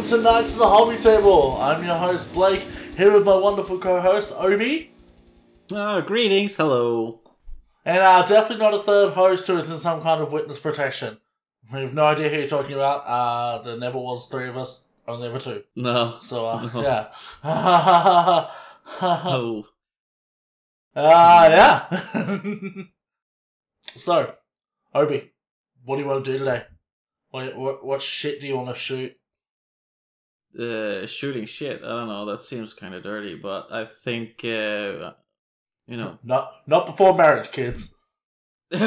Welcome to of the Hobby Table. I'm your host Blake, here with my wonderful co-host Obi, Uh, greetings, hello. and uh, definitely not a third host who is in some kind of witness protection. We have no idea who you're talking about. Uh, there never was three of us, only ever two. No. So uh, No. yeah, ah Oh. yeah. so, Obi, what do you want to do today? What what, what shit do you want to shoot? Uh, shooting shit. I don't know. That seems kind of dirty, but I think, uh, you know. Not not before marriage, kids. oh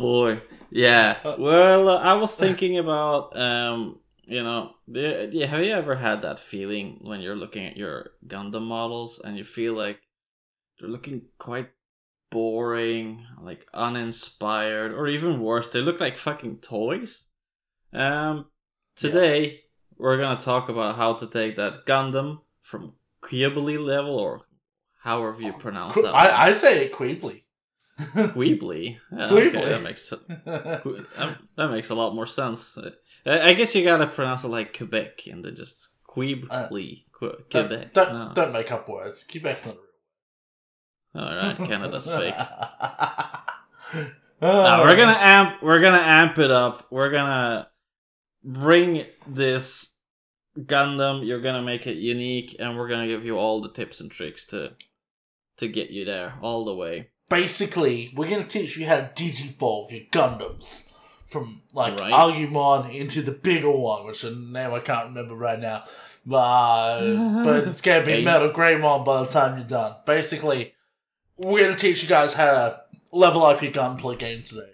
boy. Yeah. Well, uh, I was thinking about, um, you know, the, yeah, have you ever had that feeling when you're looking at your Gundam models and you feel like they're looking quite boring, like uninspired, or even worse, they look like fucking toys? Um, today we're gonna talk about how to take that Gundam from Quibbly level, or however you pronounce Que- that. I, I say it Queebly. Weebly. Yeah, okay, that makes that, that makes a lot more sense. I, guess you gotta pronounce it like Quebec and then just Queebly. Que- Quebec. don't, don't, No. don't make up words. Quebec's not real. All right, Canada's fake. Uh, No, we're gonna amp. We're gonna amp it up. We're gonna bring this Gundam. You're gonna make it unique, and we're gonna give you all the tips and tricks to to get you there all the way. Basically, we're going to teach you how to digivolve your Gundams from like Right. Agumon into the bigger one, which a name I can't remember right now. But, but it's going to be Hey. Metal Greymon by the time you're done. Basically, we're going to teach you guys how to level up your gunpla game today.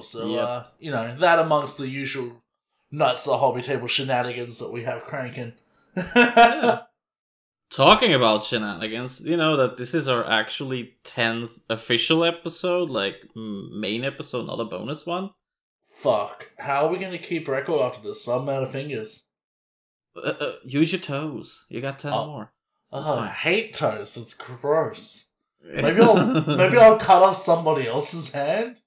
So, Yep. uh, you know, that amongst the usual nuts the hobby table shenanigans that we have cranking. Yeah. Talking about shenanigans, you know that this is our actually tenth official episode, like main episode, not a bonus one. Fuck. How are we going to keep record after this? I'm out of fingers. Uh, uh, use your toes. You got ten Oh. more. Oh, I hate toes. That's gross. Maybe I'll maybe I'll cut off somebody else's hand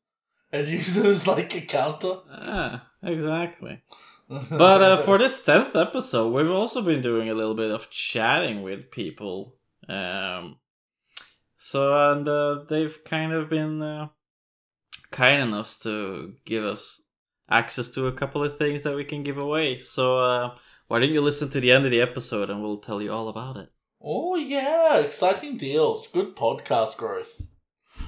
and use it as like a counter. Ah, exactly. But uh, for this tenth episode, we've also been doing a little bit of chatting with people. Um, so and uh, they've kind of been uh, kind enough to give us access to a couple of things that we can give away. So uh, why don't you listen to the end of the episode and we'll tell you all about it. oh yeah, exciting deals. Good podcast growth.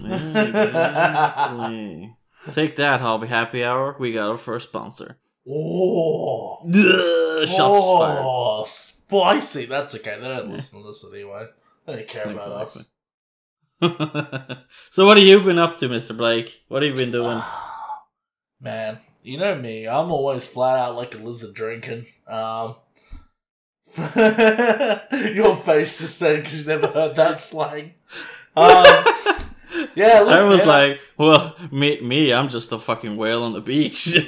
Exactly. Take that, Hobby Happy Hour. We got our first sponsor. Oh, Ugh, shots fired. oh, spicy. That's okay. They don't listen to this anyway. They don't care about us. so what have you been up to, Mr. Blake? What have you been doing? Man, you know me. I'm always flat out like a lizard drinking. Um, your face just said because you never heard that slang. Um, yeah, look, I was man, like, well, me, me, I'm just a fucking whale on the beach.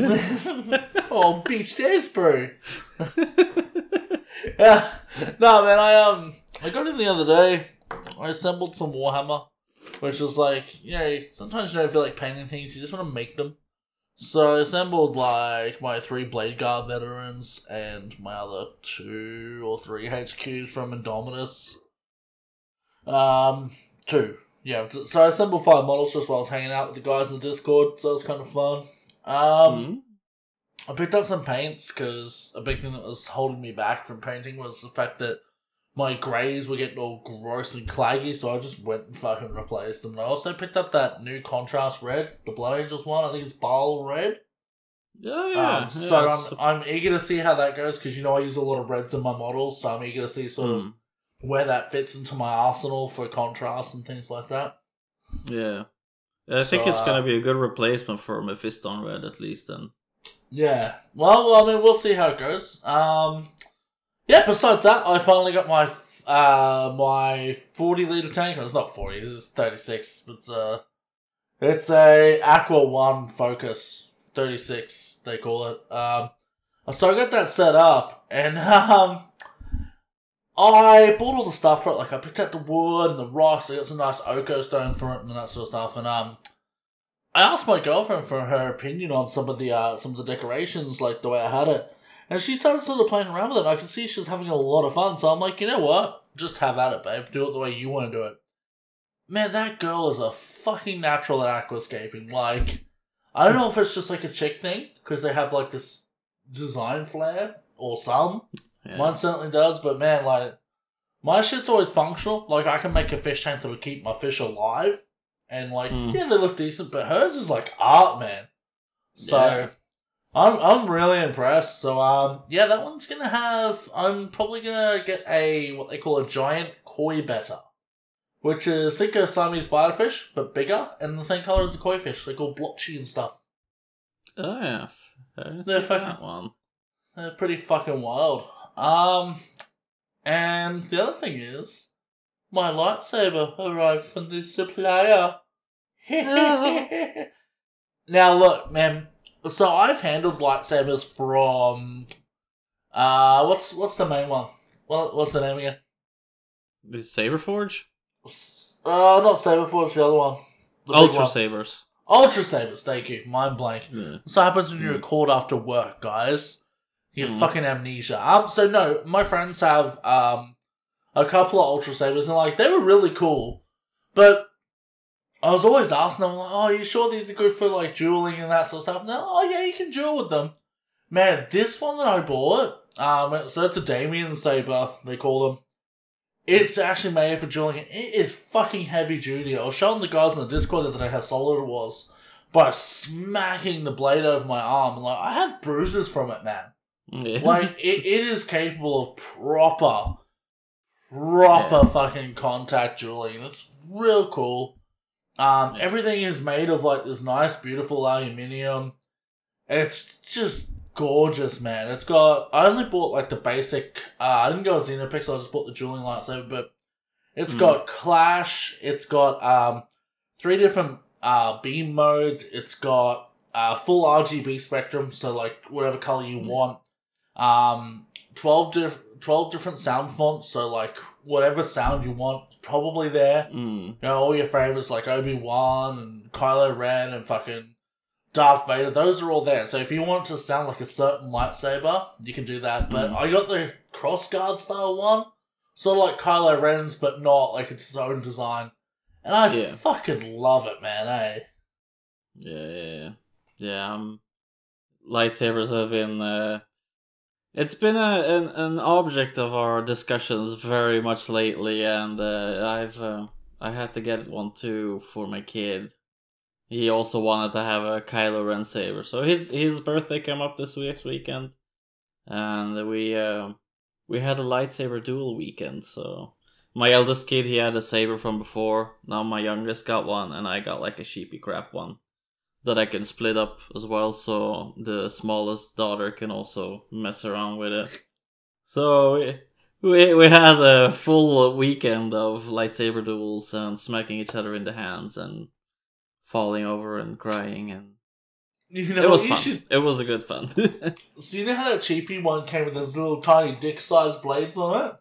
oh, beach days, bro. yeah, no, man. I um, I got in the other day. I assembled some Warhammer, which was like, you know, sometimes you don't feel like painting things. You just want to make them. So I assembled like my three Blade Guard veterans and my other two or three HQs from Indomitus. Um, two. Yeah, so I assembled five models just while I was hanging out with the guys in the Discord, so it was kind of fun. Um, Hmm? I picked up some paints because a big thing that was holding me back from painting was the fact that my greys were getting all gross and claggy, so I just went and fucking replaced them. And I also picked up that new contrast red, the Blood Angels one. I think it's Bile Red. Oh, yeah. um, so yeah, I'm, I'm eager to see how that goes because you know I use a lot of reds in my models, so I'm eager to see sort of Hmm. Where that fits into my arsenal for contrast and things like that. Yeah. I think it's uh, gonna be a good replacement for Mephiston Red, at least, then. Yeah. Well, well, I mean, we'll see how it goes. Um, yeah. Besides that, I finally got my uh my forty liter tank. It's not forty. This is thirty six. It's uh, it's a Aqua One Focus thirty six. They call it. Um, so I got that set up, and um, I bought all the stuff for it. Like I picked out the wood and the rocks. I got some nice Oko stone for it and that sort of stuff. And um, I asked my girlfriend for her opinion on some of the uh, some of the decorations, like the way I had it, and she started sort of playing around with it. And I could see she was having a lot of fun. So I'm like, you know what? Just have at it, babe. Do it the way you want to do it. Man, that girl is a fucking natural at aquascaping. Like, I don't know if it's just like a chick thing because they have like this design flair or some. Yeah. Mine certainly does, but man, like my shit's always functional. Like I can make a fish tank that would keep my fish alive, and like Mm. yeah, they look decent. But hers is like art, man. So Yeah. I'm I'm really impressed. So um yeah, that one's gonna have. I'm probably gonna get a what they call a giant koi betta, which is think a Siamese spiderfish but bigger and the same color as the koi fish. They're called blotchy and stuff. Oh yeah. They're fucking- one. They're pretty fucking wild. Um, and the other thing is, my lightsaber arrived from the supplier. now look, man. So I've handled lightsabers from, uh, what's what's the main one? What what's the name again? The Saberforge? S- Uh, not Saberforge, the other one. The Ultra one. Sabers. Ultra Sabers, thank you. Mind blank. Yeah. That's what happens when you're Mm. called after work, guys. You Mm. fucking amnesia. Um, so no, my friends have um a couple of Ultra Sabers and like they were really cool. But I was always asking them, like, oh, you sure these are good for like dueling and that sort of stuff? And they're like, oh yeah, you can duel with them. Man, this one that I bought, um, so it's a Damien Saber, they call them. It's actually made for dueling. and It is fucking heavy duty. I was showing the guys on the Discord day how solid it was by smacking the blade over my arm. Like, I have bruises from it, man. Yeah. Like, it, it is capable of proper, proper Yeah. fucking contact dueling. It's real cool. Um, Yeah. everything is made of like this nice, beautiful aluminium. It's just gorgeous, man. It's got. I only bought like the basic. Uh, I didn't go with Xenopix. I just bought the dueling lightsaber, but it's Mm. got clash. It's got um three different uh beam modes. It's got uh full RGB spectrum, so like whatever color you Mm. want. Um, twelve diff- twelve different sound fonts. So like whatever sound you want, probably there. Mm. You know, all your favorites like Obi Wan and Kylo Ren and fucking Darth Vader, those are all there. So if you want to sound like a certain lightsaber, you can do that. But Mm. I got the crossguard style one, sort of like Kylo Ren's, but not like it's its own design. And I Yeah. fucking love it, man. Eh? Yeah, yeah, yeah. Yeah, um, lightsabers have been. Uh, it's been a, an an object of our discussions very much lately, and uh, I've uh, I had to get one too for my kid. He also wanted to have a Kylo Ren saber, so his his birthday came up this week's weekend, and we uh, we had a lightsaber duel weekend. So my eldest kid he had a saber from before. Now my youngest got one, and I got like a sheepy crap one that I can split up as well, so the smallest daughter can also mess around with it. So we we, we had a full weekend of lightsaber duels and smacking each other in the hands and falling over and crying and You know, it was fun. should. It was a good fun. So you know how that cheapy one came with those little tiny dick-sized blades on it?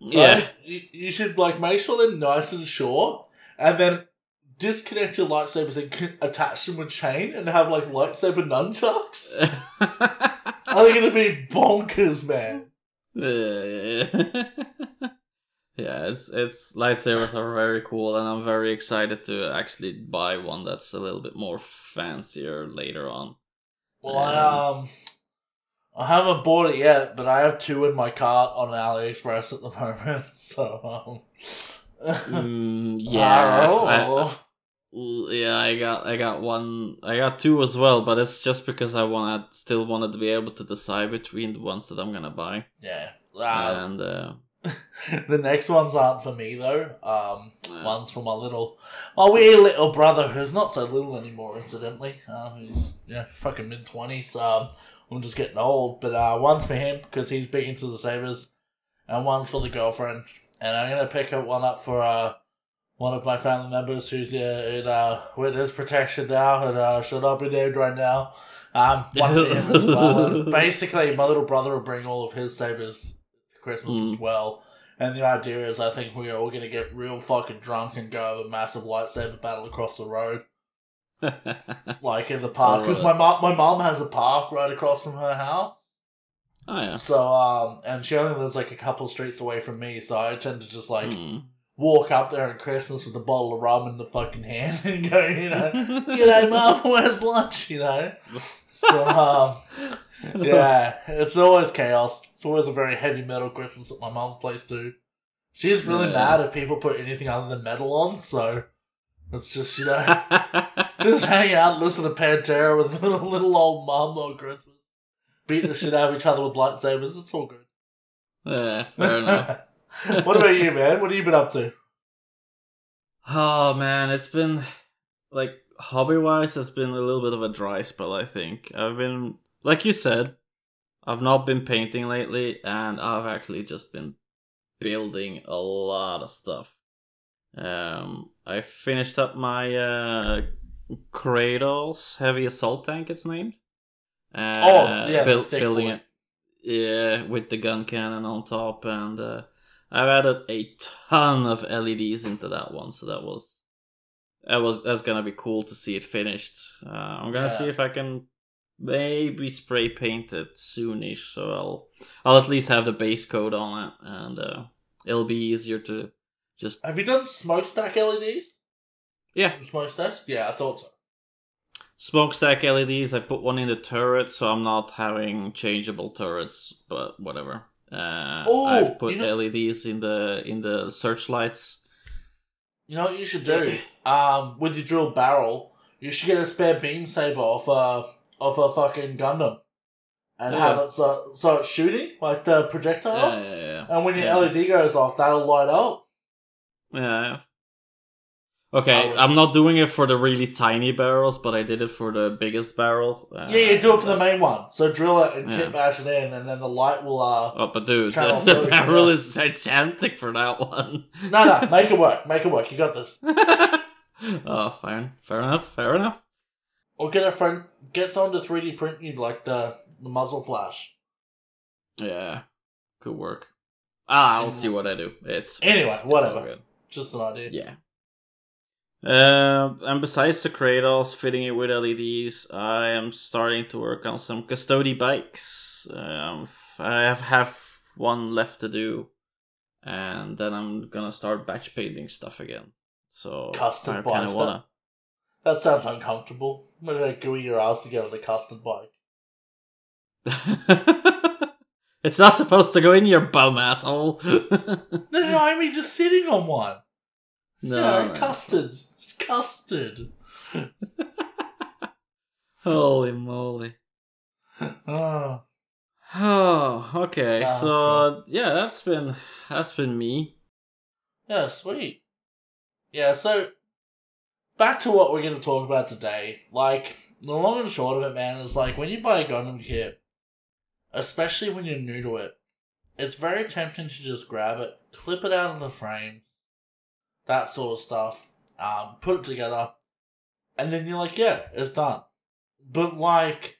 yeah. Right? You, you should like make sure they're nice and short, and then disconnect your lightsabers and attach them with chain and have like lightsaber nunchucks. Are they gonna be bonkers, man? yeah, it's it's lightsabers are very cool, and I'm very excited to actually buy one that's a little bit more fancier later on. Well, I um, I haven't bought it yet, but I have two in my cart on AliExpress at the moment. So um, Mm, yeah, Oh. I- yeah, I got I got one, I got two as well, but it's just because I wanted still wanted to be able to decide between the ones that I'm gonna buy, yeah. Uh, and uh, the next ones aren't for me though. Um, Yeah. one's for my little, my wee little brother who's not so little anymore. Incidentally, um, he's yeah, fucking mid twenties. Um, I'm just getting old. But uh, one's for him because he's big into the sabers, and one for the girlfriend. And I'm gonna pick up one up for uh one of my family members who's uh, in uh witness protection now and uh should not be named right now. Um, one for him as well. Basically, my little brother will bring all of his sabers to Christmas as Mm. well. And the idea is, I think we're all gonna get real fucking drunk and go have a massive lightsaber battle across the road. like in the park, because my mom my mom has a park right across from her house. Oh yeah. So um, and she only lives like a couple streets away from me, so I tend to just like Hmm. walk up there at Christmas with a bottle of rum in the fucking hand and go, you know, g'day mum, where's lunch? You know. So um, yeah, it's always chaos. It's always a very heavy metal Christmas at my mum's place too. She's really Yeah. mad if people put anything other than metal on, so it's just you know just hang out and listen to Pantera with little, little old mum on Christmas. Beat the shit out of each other with lightsabers. It's all good. yeah, fair enough. what about you, man? What have you been up to? Oh man, it's been like hobby wise, it's been a little bit of a dry spell. I think I've been, like you said, I've not been painting lately, and I've actually just been building a lot of stuff. Um, I finished up my uh, Kratos heavy assault tank. It's named. Uh, Oh, yeah, build- thick building it. Yeah, with the gun cannon on top, and uh, I've added a ton of LEDs into that one, so that was that was that's gonna be cool to see it finished. Uh, I'm gonna Yeah. see if I can maybe spray paint it soonish, so I'll I'll at least have the base coat on it, and uh, it'll be easier to just Have you done smokestack LEDs? yeah The smokestacks? Yeah, I thought so. Smokestack LEDs. I put one in the turret, so I'm not having changeable turrets, but whatever. Uh, Oh, I've put you know- LEDs in the in the searchlights. You know what you should do? Um, with your drill barrel, you should get a spare beam saber off a off a fucking Gundam, and have it so so it's shooting like the projectile. Yeah, yeah, yeah. And when your Yeah. LED goes off, that'll light up. Yeah. Okay, would- I'm not doing it for the really tiny barrels, but I did it for the biggest barrel. Uh, yeah, you do it for the main one. So drill it and Yeah. it in, and then the light will. uh Oh, but dude, the, the barrel is gigantic for that one. No, no, make it work. Make it work. You got this. oh, fair, fair enough, fair enough. Or get a friend, get someone to 3D print you like the the muzzle flash. Yeah, could work. Ah, I'll see what I do. It's Anyway, it's whatever. good. Just an idea. Yeah. Uh, and besides the Kratos, fitting it with LEDs, I am starting to work on some Custodes bikes. Um, I have half one left to do, and then I'm gonna start batch painting stuff again. So Custom I bikes, kind of wanna. That sounds uncomfortable. Maybe gooey your ass to get on a custom bike. it's not supposed to go in your bum, asshole. No, no, I mean just sitting on one. no, you know, no. custard. Custard. holy moly. Oh. Oh, okay. Yeah, that's so yeah, that's been that's been me. Yeah, sweet. Yeah, so back to what we're going to talk about today. Like, the long and short of it, man, is like when you buy a Gundam kit, especially when you're new to it, it's very tempting to just grab it, clip it out of the frames, that sort of stuff, um, put it together, and then you're like, yeah, it's done. But like,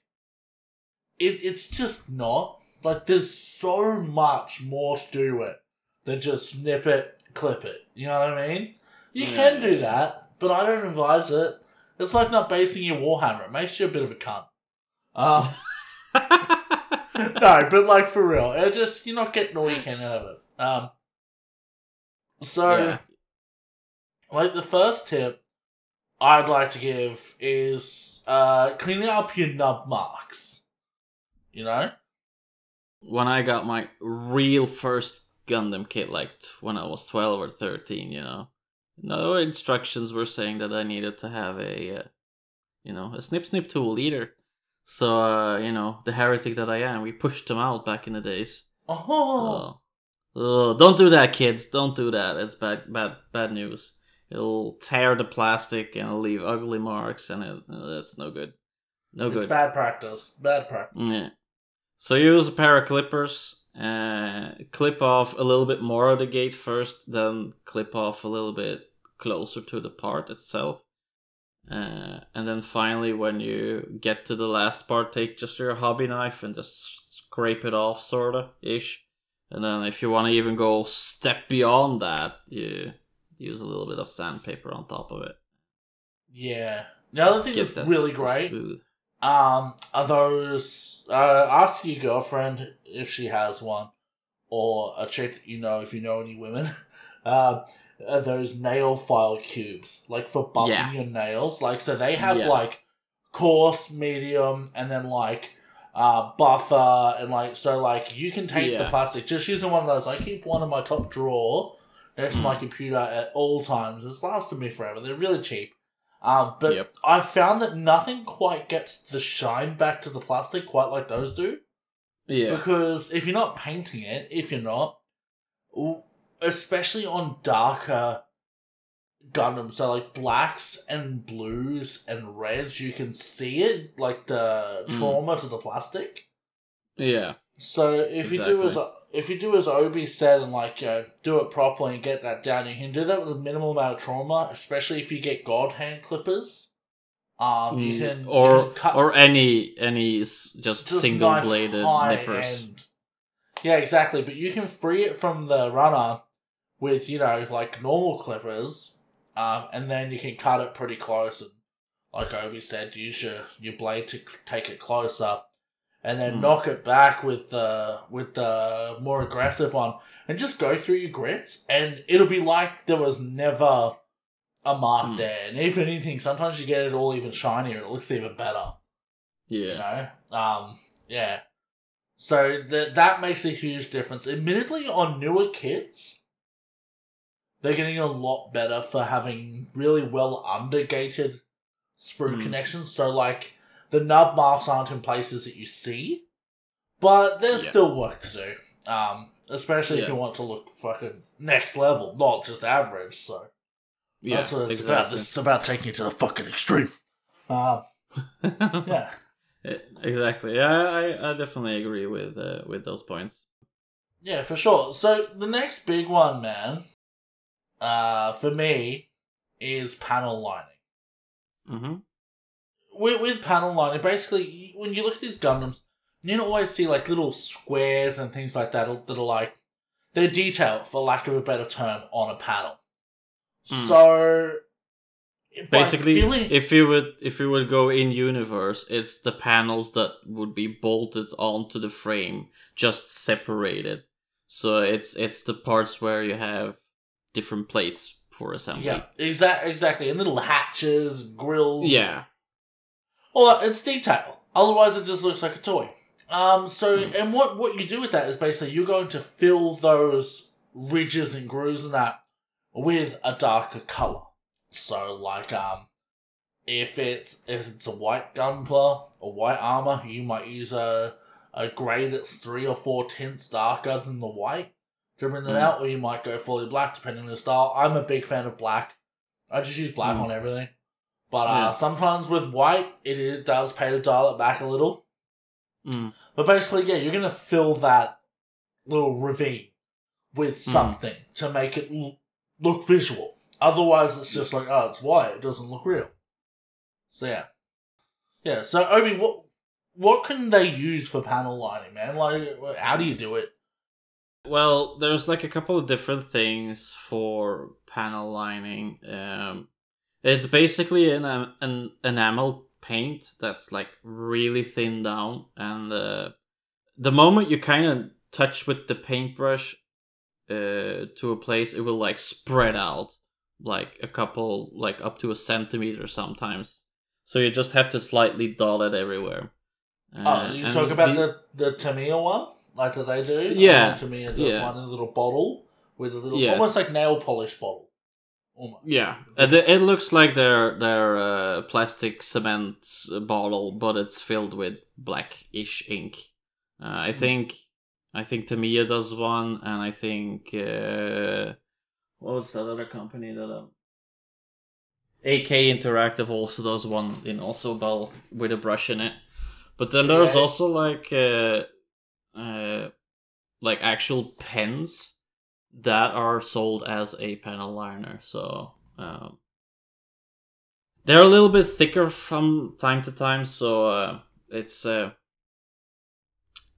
it it's just not. Like, there's so much more to do it than just snip it, clip it. You know what I mean? You Yeah. can do that, but I don't advise it. It's like not basing your Warhammer. It makes you a bit of a cunt. Um, no, but like for real, it just you're not getting all you can out of it. Um, so Yeah. Like the first tip I'd like to give is uh cleaning up your nub marks. You know, when I got my real first Gundam kit, like when I was twelve or thirteen, you know, no instructions were saying that I needed to have a, uh, you know, a snip snip tool either. So uh, you know, the heretic that I am, we pushed them out back in the days. oh, So, ugh, don't do that, kids. Don't do that. It's bad, bad, bad news. It'll tear the plastic and it'll leave ugly marks, and it, that's no good. No it's good. It's bad practice. Bad practice. Yeah. So use a pair of clippers. Uh, clip off a little bit more of the gate first, then clip off a little bit closer to the part itself. Uh, and then finally, when you get to the last part, take just your hobby knife and just scrape it off, sorta ish. And then, if you want to even go step beyond that, you use a little bit of sandpaper on top of it. Yeah, The other thing get that's that really great smooth. um, are those. Uh, ask your girlfriend if she has one, or a chick you know if you know any women. Um, are those nail file cubes, like for buffing Yeah. your nails. Like, so they have Yeah. like coarse, medium, and then like uh, buffer, and like, so like you can take the plastic. Just using one of those, I keep one in my top drawer next to my Mm. computer at all times. It's lasted me forever. They're really cheap. Um, but Yep. I found that nothing quite gets the shine back to the plastic quite like those do. Yeah. Because if you're not painting it, if you're not, especially on darker Gundams, so like blacks and blues and reds, you can see it, like the Mm. trauma to the plastic. Yeah. So if you do as Exactly. If you do as Obi said and like you know, do it properly and get that down, you can do that with a minimal amount of trauma. Especially if you get god hand clippers, um, you Mm, can or you can cut or any any just, just single nice bladed nippers. end- Yeah, exactly. But you can free it from the runner with you know like normal clippers, um, and then you can cut it pretty close. And like Obi said, use your your blade to take it closer, and then Mm. knock it back with the with the more aggressive one, and just go through your grits, and it'll be like there was never a mark Mm. there. And if anything, sometimes you get it all even shinier. It looks even better Yeah. you know um yeah so that that makes a huge difference admittedly on newer kits they're getting a lot better for having really well undergated sprue Hmm. connections so like the nub marks aren't in places that you see but there's Yeah. still work to do um especially if you want to look fucking next level not just average so Yeah. that's what it's about this is about taking it to the fucking extreme um exactly. yeah exactly. Yeah, I, I definitely agree with uh, with those points. Yeah, for sure. So the next big one, man, uh, for me, is panel lining. hmm With, with panel lining, basically, when you look at these Gundams, you don't always see like little squares and things like that that are like they're detail, for lack of a better term, on a panel. Mm. So Basically, feeling- if you would if you would go in universe, it's the panels that would be bolted onto the frame, just separated. So it's it's the parts where you have different plates for assembly. yeah, exact exactly, and little hatches, grills, Yeah. Well, it's detail. Otherwise, it just looks like a toy. Um. So, Hmm. and what what you do with that is basically you're going to fill those ridges and grooves and that with a darker color. So, like, um, if it's if it's a white gunpla or white armor, you might use a a gray that's three or four tints darker than the white to bring them Hmm. out, or you might go fully black depending on the style. I'm a big fan of black. I just use black Hmm. on everything. But uh, Yeah. sometimes with white, it does pay to dial it back a little. Mm. But basically, yeah, you're gonna fill that little ravine with Hmm. something to make it l- look visual. Otherwise, it's just like, oh, it's white. It doesn't look real. So yeah, yeah. So Obi, what what can they use for panel lining, man? Like, how do you do it? Well, there's like a couple of different things for panel lining. Um, it's basically an um, an enamel paint that's like really thin down, and uh, the moment you kind of touch with the paintbrush uh, to a place, it will like spread out like a couple, like up to a centimeter sometimes. So you just have to slightly dot it everywhere. oh, Uh, you talk about the the Tamiya one, like that they do. Yeah, Uh, Tamiya does yeah. one in a little bottle with a little, Yeah. almost like nail polish bottle. Almost. Yeah, uh, it looks like their their uh, plastic cement bottle, but it's filled with blackish ink. Uh, I think I think Tamiya does one, and I think uh, what was that other company that um, AK Interactive also does one in also bottle with a brush in it. But then there's also like uh, uh, like actual pens that are sold as a panel liner. So um, they're a little bit thicker from time to time. So uh, it's uh,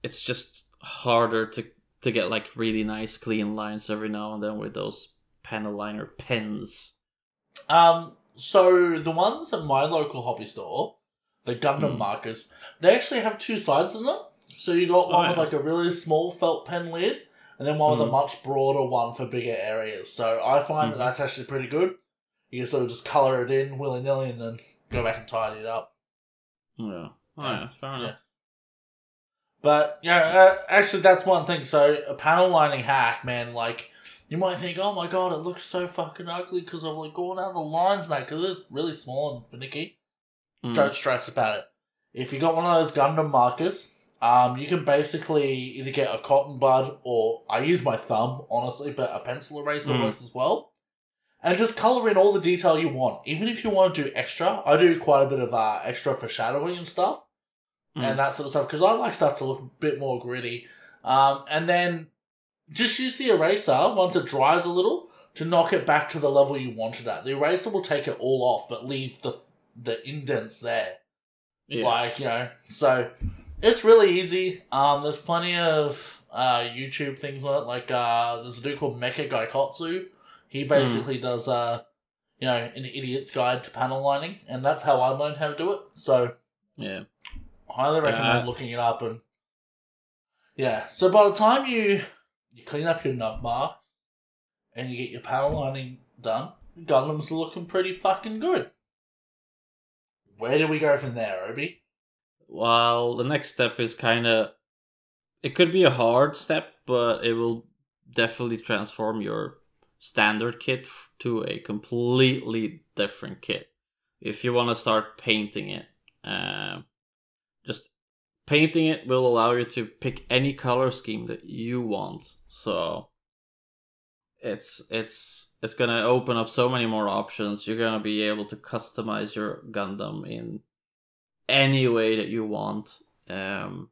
it's just harder to to get like really nice clean lines every now and then with those panel liner pens. Um, So the ones at my local hobby store, the Gundam Hmm. markers, they actually have two sides of them. So you got Oh, one with like a really small felt pen lid, and then one with a Hmm. much broader one for bigger areas. So I find that Mhm. that's actually pretty good. You can sort of just color it in willy nilly and then go back and tidy it up. Yeah. Oh, Yeah. yeah. Fair enough. But yeah, uh, actually, that's one thing. So a panel lining hack, man. Like you might think, oh my god, it looks so fucking ugly because I've like gone out the lines and that because it's really small and finicky. Mm. Don't stress about it. If you got one of those Gundam markers, um, you can basically either get a cotton bud or I use my thumb, honestly, but a pencil eraser Mm. works as well. And just color in all the detail you want. Even if you want to do extra, I do quite a bit of uh, extra foreshadowing and stuff Mm. and that sort of stuff because I like stuff to look a bit more gritty. Um, and then just use the eraser once it dries a little to knock it back to the level you want it at. The eraser will take it all off, but leave the the indents there. Yeah. Like you know, so it's really easy. Um, there's plenty of uh, YouTube things on it. Like uh, there's a dude called Mecha Gaikotsu. He basically does uh, you know, an idiot's guide to panel lining, and that's how I learned how to do it. So Yeah. highly recommend Uh, looking it up and yeah. So by the time you you clean up your nut bar and you get your panel lining done, Gundam's looking pretty fucking good. Where do we go from there, Obi? Well, the next step is kind of. It could be a hard step, but it will definitely transform your standard kit to a completely different kit. If you want to start painting it, um, just painting it will allow you to pick any color scheme that you want. So it's it's it's gonna open up so many more options. You're gonna be able to customize your Gundam in any way that you want. Um,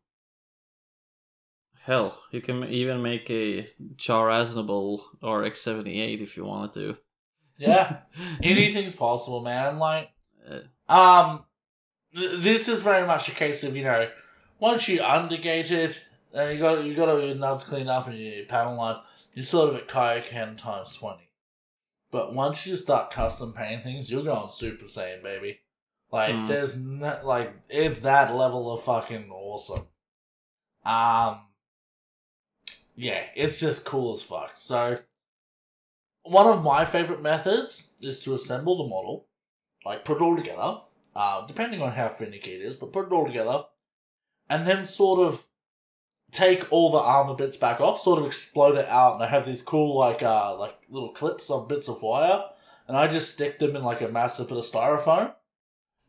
hell, you can even make a Char Aznable or X78 if you wanted to. Yeah, anything's possible, man. Like, Uh, um, th- this is very much a case of you know, once you undergate it, and you got you got all your nubs cleaned up and your panel line, you're sort of at Kaioken times twenty. But once you start custom painting things, you're going Super Saiyan, baby. Like, Mm. there's no, like it's that level of fucking awesome. Um, yeah, it's just cool as fuck. So, one of my favorite methods is to assemble the model, like put it all together, uh, depending on how finicky it is, but put it all together, and then sort of take all the armor bits back off, sort of explode it out, and I have these cool like uh like little clips of bits of wire, and I just stick them in like a massive bit of styrofoam.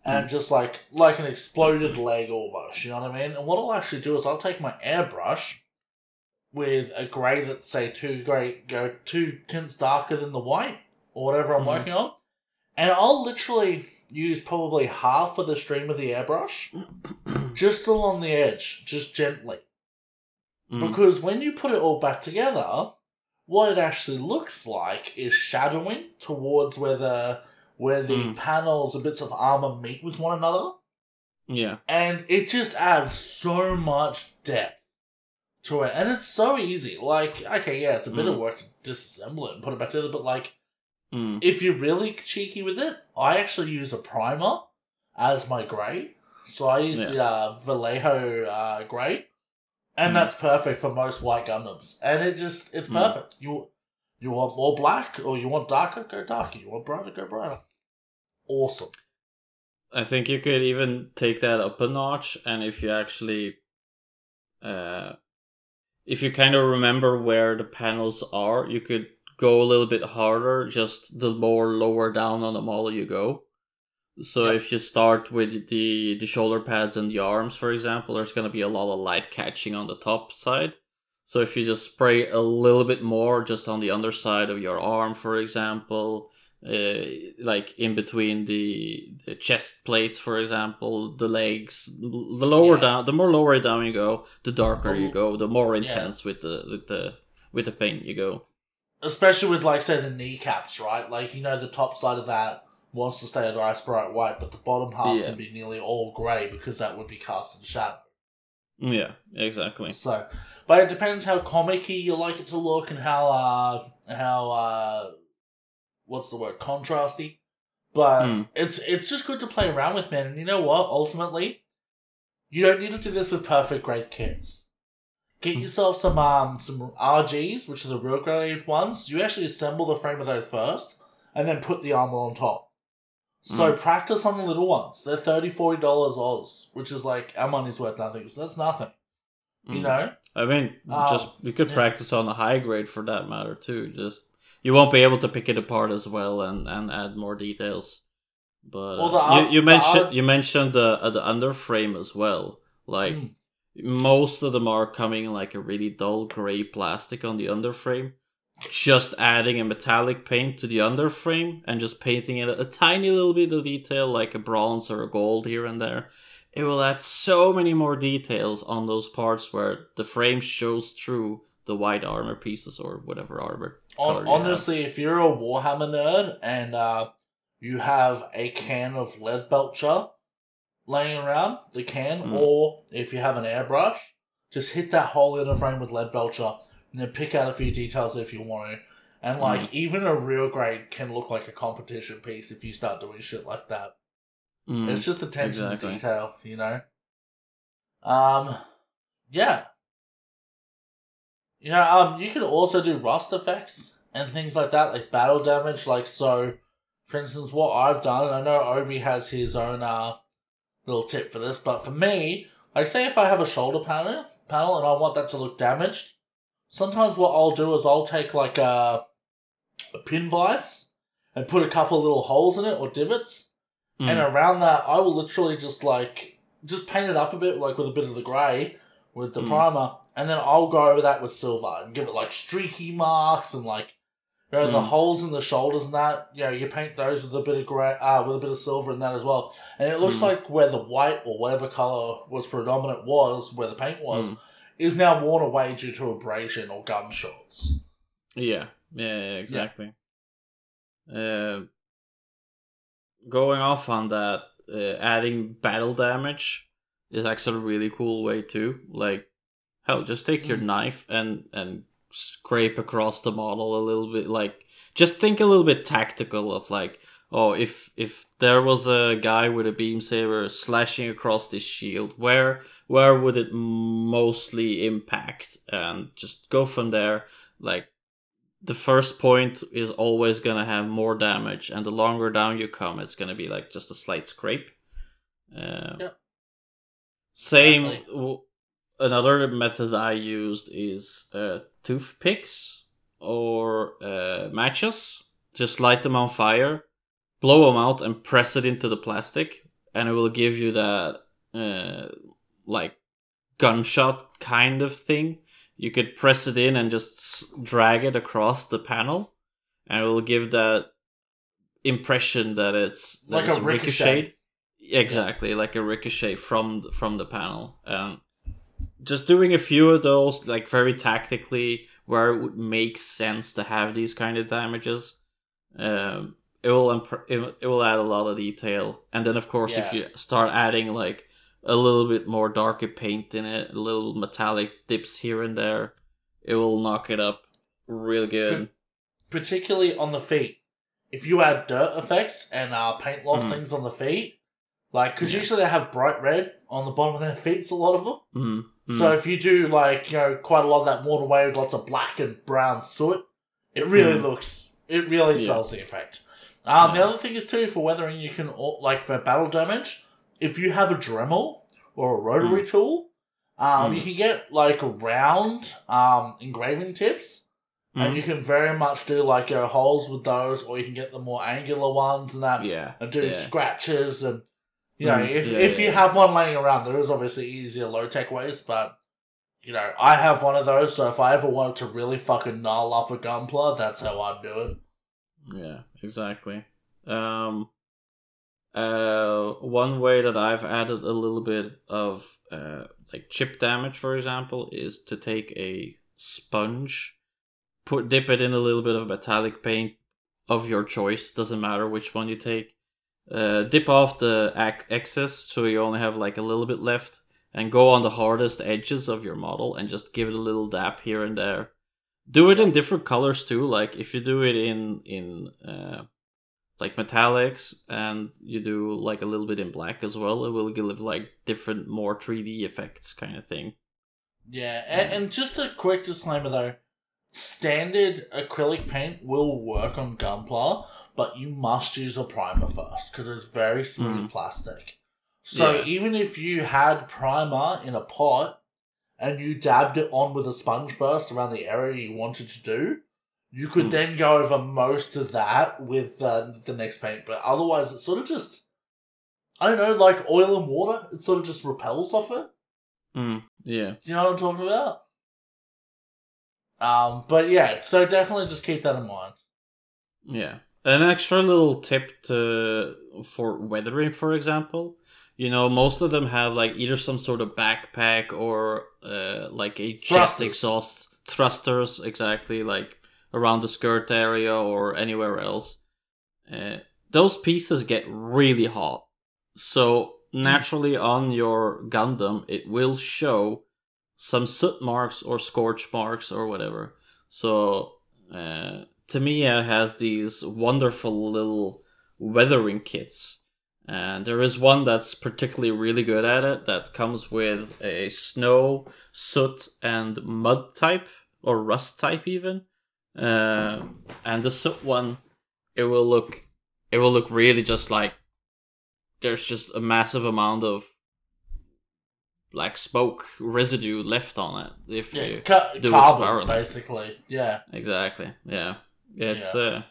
And just like like an exploded leg almost, you know what I mean? And what I'll actually do is I'll take my airbrush with a grey that's say two grey go two tints darker than the white or whatever I'm Mhm. working on, and I'll literally use probably half of the stream of the airbrush just along the edge, just gently. mm, Because when you put it all back together, what it actually looks like is shadowing towards where the where the Mm. panels and bits of armor meet with one another, yeah. and it just adds so much depth to it, and it's so easy. Like, okay, yeah, it's a bit of Mm. work to disassemble it and put it back together, but like, Mm, if you're really cheeky with it, I actually use a primer as my grey. So I use Yeah. the uh, Vallejo uh, grey, and Mhm. that's perfect for most white Gundams. And it just it's Mm. perfect. You you want more black or you want darker, go darker. You want brighter, go brighter. Awesome. I think you could even take that up a notch, and if you actually, uh, if you kind of remember where the panels are, you could go a little bit harder. Just the more lower down on the model you go. So Yep. if you start with the the shoulder pads and the arms, for example, there's gonna be a lot of light catching on the top side. So if you just spray a little bit more just on the underside of your arm, for example, uh, like in between the, the chest plates, for example, the legs, the lower Yeah. down, the more lower down you go, the darker you Oh, go, the more yeah. intense with the with the with the paint you go. Especially with like say the kneecaps, right? Like you know the top side of that wants to stay a nice bright white, but the bottom half Yeah. can be nearly all grey because that would be cast in shadow. Yeah, exactly. So, but it depends how comicky you like it to look and how uh how uh what's the word contrasty But Hmm. it's it's just good to play around with, man. And you know what? Ultimately, you don't need to do this with perfect grade kits. Get Hmm. yourself some um some RGs, which are the real grade ones. You actually assemble the frame of those first, and then put the armor on top. So Hmm. practice on the little ones. They're 30 40 dollars Oz, which is like our money's worth nothing. So that's nothing. You Mm. know? I mean, Um, just you could yeah. practice on the high grade for that matter too. Just you won't be able to pick it apart as well and, and add more details. But Well, uh, the you, you mentioned you mentioned the uh, the underframe as well. Like Mm. most of them are coming in like a really dull gray plastic on the underframe. Just adding a metallic paint to the underframe and just painting it a tiny little bit of detail, like a bronze or a gold here and there. It will add so many more details on those parts where the frame shows through the white armor pieces or whatever armor. On, you have. honestly, if you're a Warhammer nerd and uh, you have a can of Leadbelcher laying around, the can, Mm. or if you have an airbrush, just hit that hole in the frame with Leadbelcher and then pick out a few details if you want to. And like Mm. even a real grade can look like a competition piece if you start doing shit like that. Mm, It's just attention exactly. to detail, you know. Um, yeah. You know, um, you can also do rust effects and things like that, like battle damage. Like so, for instance, what I've done. I know Obi has his own uh little tip for this, but for me, like say if I have a shoulder panel panel and I want that to look damaged, sometimes what I'll do is I'll take like a a pin vise and put a couple of little holes in it or divots Mm, and around that, I will literally just like just paint it up a bit, like with a bit of the grey with the Mm. primer, and then I'll go over that with silver and give it like streaky marks and like you know the Mm. holes in the shoulders and that. You know, you paint those with a bit of grey, uh, with a bit of silver in that as well, and it looks Mm. like where the white or whatever color was predominant was, where the paint was, mm. Is now worn away due to abrasion or gunshots. Yeah, yeah, yeah, exactly. Uh, going off on that, uh, adding battle damage is actually a really cool way too. Like, hell, just take your Mm. knife and and scrape across the model a little bit. Like, just think a little bit tactical of like, oh, if if there was a guy with a beam saber slashing across this shield, where where would it mostly impact? And just go from there. Like the first point is always gonna have more damage, and the longer down you come, it's gonna be like just a slight scrape. Uh, Yeah. Same. W- Another method I used is uh, toothpicks or uh, matches. Just light them on fire, blow them out, and press it into the plastic, and it will give you that uh, like gunshot kind of thing. You could press it in and just drag it across the panel, and it will give that impression that it's that Like it's a ricochet. Exactly, like a ricochet from from the panel. Um, just doing a few of those, like very tactically, where it would make sense to have these kind of damages. Um, it will imp- it, will- it will add a lot of detail, and then of course if you start adding like a little bit more darker paint in it, a little metallic dips here and there, it will knock it up real good. particularly on the feet. If you add dirt effects and uh, paint loss Mm. things on the feet, like because Yeah. usually they have bright red on the bottom of their feet, a lot of them. Mm, mm, So if you do like you know quite a lot of that worn away with lots of black and brown soot, it really Mm. looks it really Yeah. sells the effect. Um, The other thing is too for weathering, you can al- like for battle damage, if you have a Dremel or a rotary tool, um, Mm. you can get like round um engraving tips and mm, you can very much do like your holes with those, or you can get the more angular ones and that, yeah, and do yeah. scratches and you know Mm, if yeah, if yeah, you yeah. have one laying around, there is obviously easier low tech ways, but you know I have one of those, so if I ever wanted to really fucking gnarl up a gunpla, that's how I'd do it. Yeah, exactly. Um, uh, one way that I've added a little bit of uh, like chip damage, for example, is to take a sponge, put dip it in a little bit of metallic paint of your choice. Doesn't matter which one you take. Uh, dip off the ac- excess so you only have like a little bit left, and go on the hardest edges of your model and just give it a little dab here and there do it in different colors too like if you do it in in uh like metallics and you do like a little bit in black as well, it will give like different more 3D effects kind of thing. Yeah, and, and just a quick disclaimer though standard acrylic paint will work on Gunpla, but you must use a primer first because it's very smooth Mm. plastic. So Yeah. even if you had primer in a pot and you dabbed it on with a sponge first around the area you wanted to do, you could Mm. then go over most of that with uh, the next paint. But otherwise, it sort of just, I don't know, like oil and water, it sort of just repels off it. Mm, yeah. Do you know what I'm talking about? Um, but yeah, so definitely just keep that in mind. Yeah. An extra little tip to for weathering, for example. You know, most of them have like either some sort of backpack or uh, like a Thrusters. exhaust thrusters, exactly like around the skirt area or anywhere else. Uh, those pieces get really hot, so naturally on your Gundam it will show some soot marks or scorch marks or whatever. So uh, Tamiya has these wonderful little weathering kits. And there is one that's particularly really good at it that comes with a snow, soot, and mud type, or rust type even. Uh, and the soot one, it will look, it will look really just like there's just a massive amount of like smoke residue left on it. If Yeah, you ca- do carbon, basically. Yeah. Exactly. Yeah. It's uh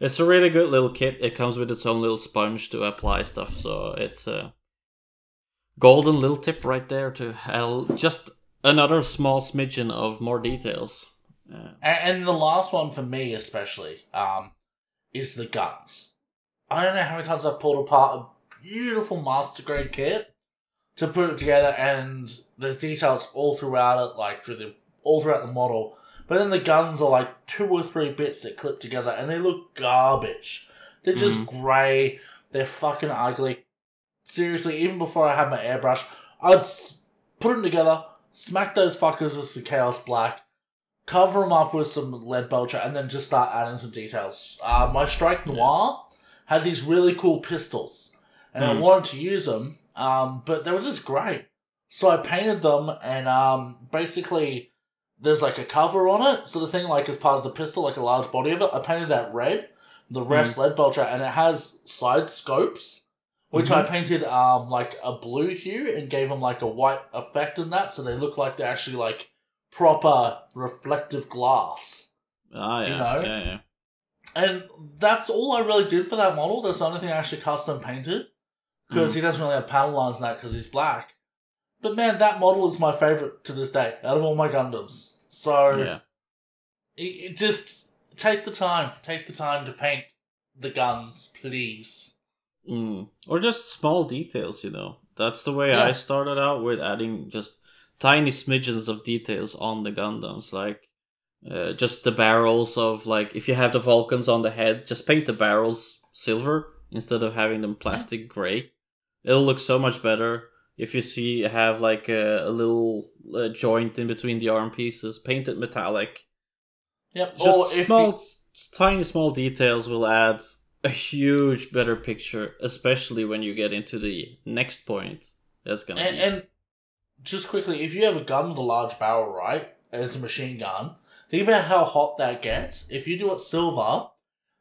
it's a really good little kit. It comes with its own little sponge to apply stuff, so it's a golden little tip right there to hell just another small smidgen of more details. Uh, And, and the last one for me, especially, um, is the guns. I don't know how many times I've pulled apart a beautiful master grade kit to put it together, and there's details all throughout it, like through the all throughout the model. But then the guns are like two or three bits that clip together, and they look garbage. They're just grey. They're fucking ugly. Seriously, even before I had my airbrush, I'd s- put them together, smack those fuckers with some Chaos Black, cover them up with some Leadbelcher, and then just start adding some details. Uh, my Strike Noir had these really cool pistols, and I Hmm. wanted to use them, um, but they were just great. So I painted them, and um, basically, there's like a cover on it. So the thing, like, is part of the pistol, like a large body of it. I painted that red, the rest Leadbelcher, and it has side scopes, which I painted um like a blue hue and gave them like a white effect in that, so they look like they're actually like proper reflective glass. ah, yeah, You know? yeah, yeah. And that's all I really did for that model. That's the only thing I actually custom painted because he doesn't really have panel lines in that because he's black. But man, that model is my favorite to this day out of all my Gundams. So yeah. it, it just take the time, take the time to paint the guns, please. Mm. Or just small details, you know. That's the way Yeah. I started out with adding just tiny smidgens of details on the Gundams, like uh, just the barrels of like if you have the Vulcans on the head, just paint the barrels silver instead of having them plastic gray. It'll look so much better. If you see have like a, a little uh, joint in between the arm pieces, painted metallic. Yep. Just or small, you- tiny, small details will add a huge better picture, especially when you get into the next point. That's gonna And, be and just quickly, if you have a gun with a large barrel, right, and it's a machine gun, think about how hot that gets. If you do it silver,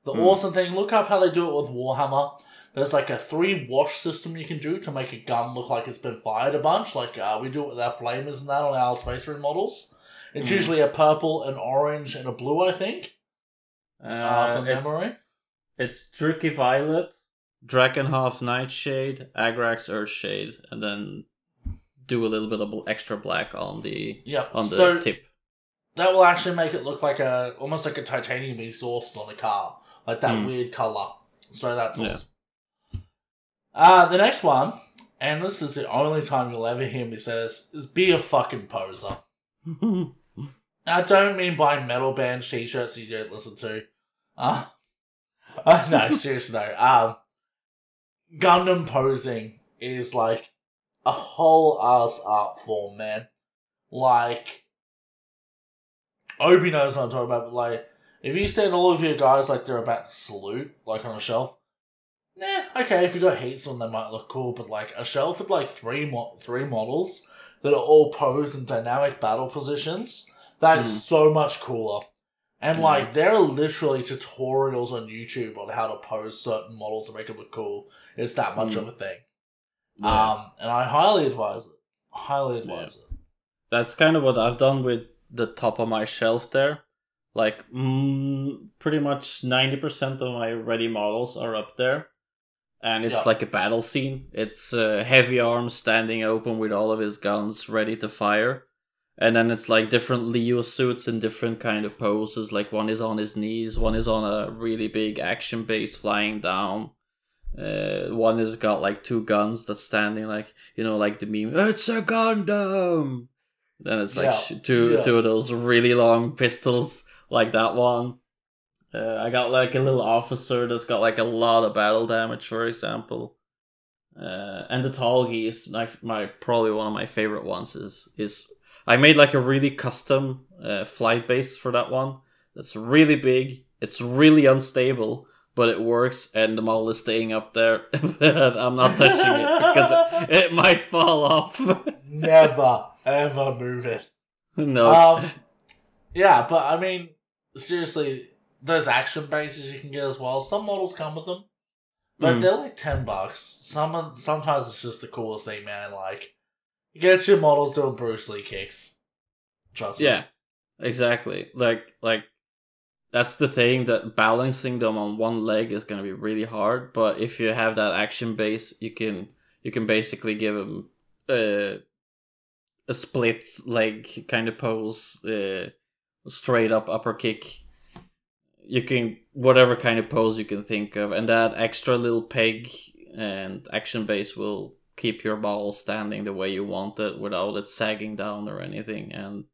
the Hmm. awesome thing, look up how they do it with Warhammer. There's like a three wash system you can do to make a gun look like it's been fired a bunch. Like uh, we do it with our flamers and that on our Space Marine models. It's Hmm. usually a purple, an orange, and a blue, I think, uh, uh, from it's, memory. it's Druchii Violet, Drakenhof Nightshade, Agrax Earthshade, and then do a little bit of extra black on the yeah. on the so tip. that will actually make it look like a almost like a titanium exhaust on a car, like that Hmm. weird color. So that's Yeah. awesome. Uh, the next one, and this is the only time you'll ever hear me say this, is be a fucking poser. I don't mean buying metal band t-shirts you don't listen to. Uh, uh, no, seriously though. Um, Gundam posing is like a whole ass art form, man. Like, Obi knows what I'm talking about, but like, if you stand all of your guys like they're about to salute, like on a shelf, eh, okay, if you got heats on, they might look cool. But like a shelf with like three mo- three models that are all posed in dynamic battle positions, that is Mm. so much cooler. And Yeah. like there are literally tutorials on YouTube on how to pose certain models to make them look cool. It's that much Mm. of a thing. Yeah. Um, and I highly advise it. Highly advise it. That's kind of what I've done with the top of my shelf there. Like, mm, pretty much 90% of my ready models are up there. And it's Yeah. like a battle scene. It's uh, Heavyarms standing open with all of his guns ready to fire. And then it's like different Leo suits in different kind of poses. Like one is on his knees, one is on a really big action base flying down. Uh, one has got like two guns that's standing like you know like the meme. It's a Gundam. Then it's like Yeah, sh- two yeah. two of those really long pistols like that one. Uh, I got like a little officer that's got like a lot of battle damage, for example. Uh, and the Tallgeese is my, my probably one of my favorite ones. Is is I made like a really custom uh, flight base for that one. That's really big. It's really unstable, but it works, and the model is staying up there. I'm not touching it because it, it might fall off. Never ever move it. no. Um, yeah, but I mean, seriously, there's action bases you can get as well. Some models come with them, but Mm. they're like ten bucks. Some sometimes it's just the coolest thing, man. Like, get your models doing Bruce Lee kicks. Trust me. Yeah, exactly. Like like that's the thing that balancing them on one leg is going to be really hard. But if you have that action base, you can you can basically give them uh, a split leg kind of pose, uh, straight up upper kick. You can whatever kind of pose you can think of, and that extra little peg and action base will keep your ball standing the way you want it without it sagging down or anything. And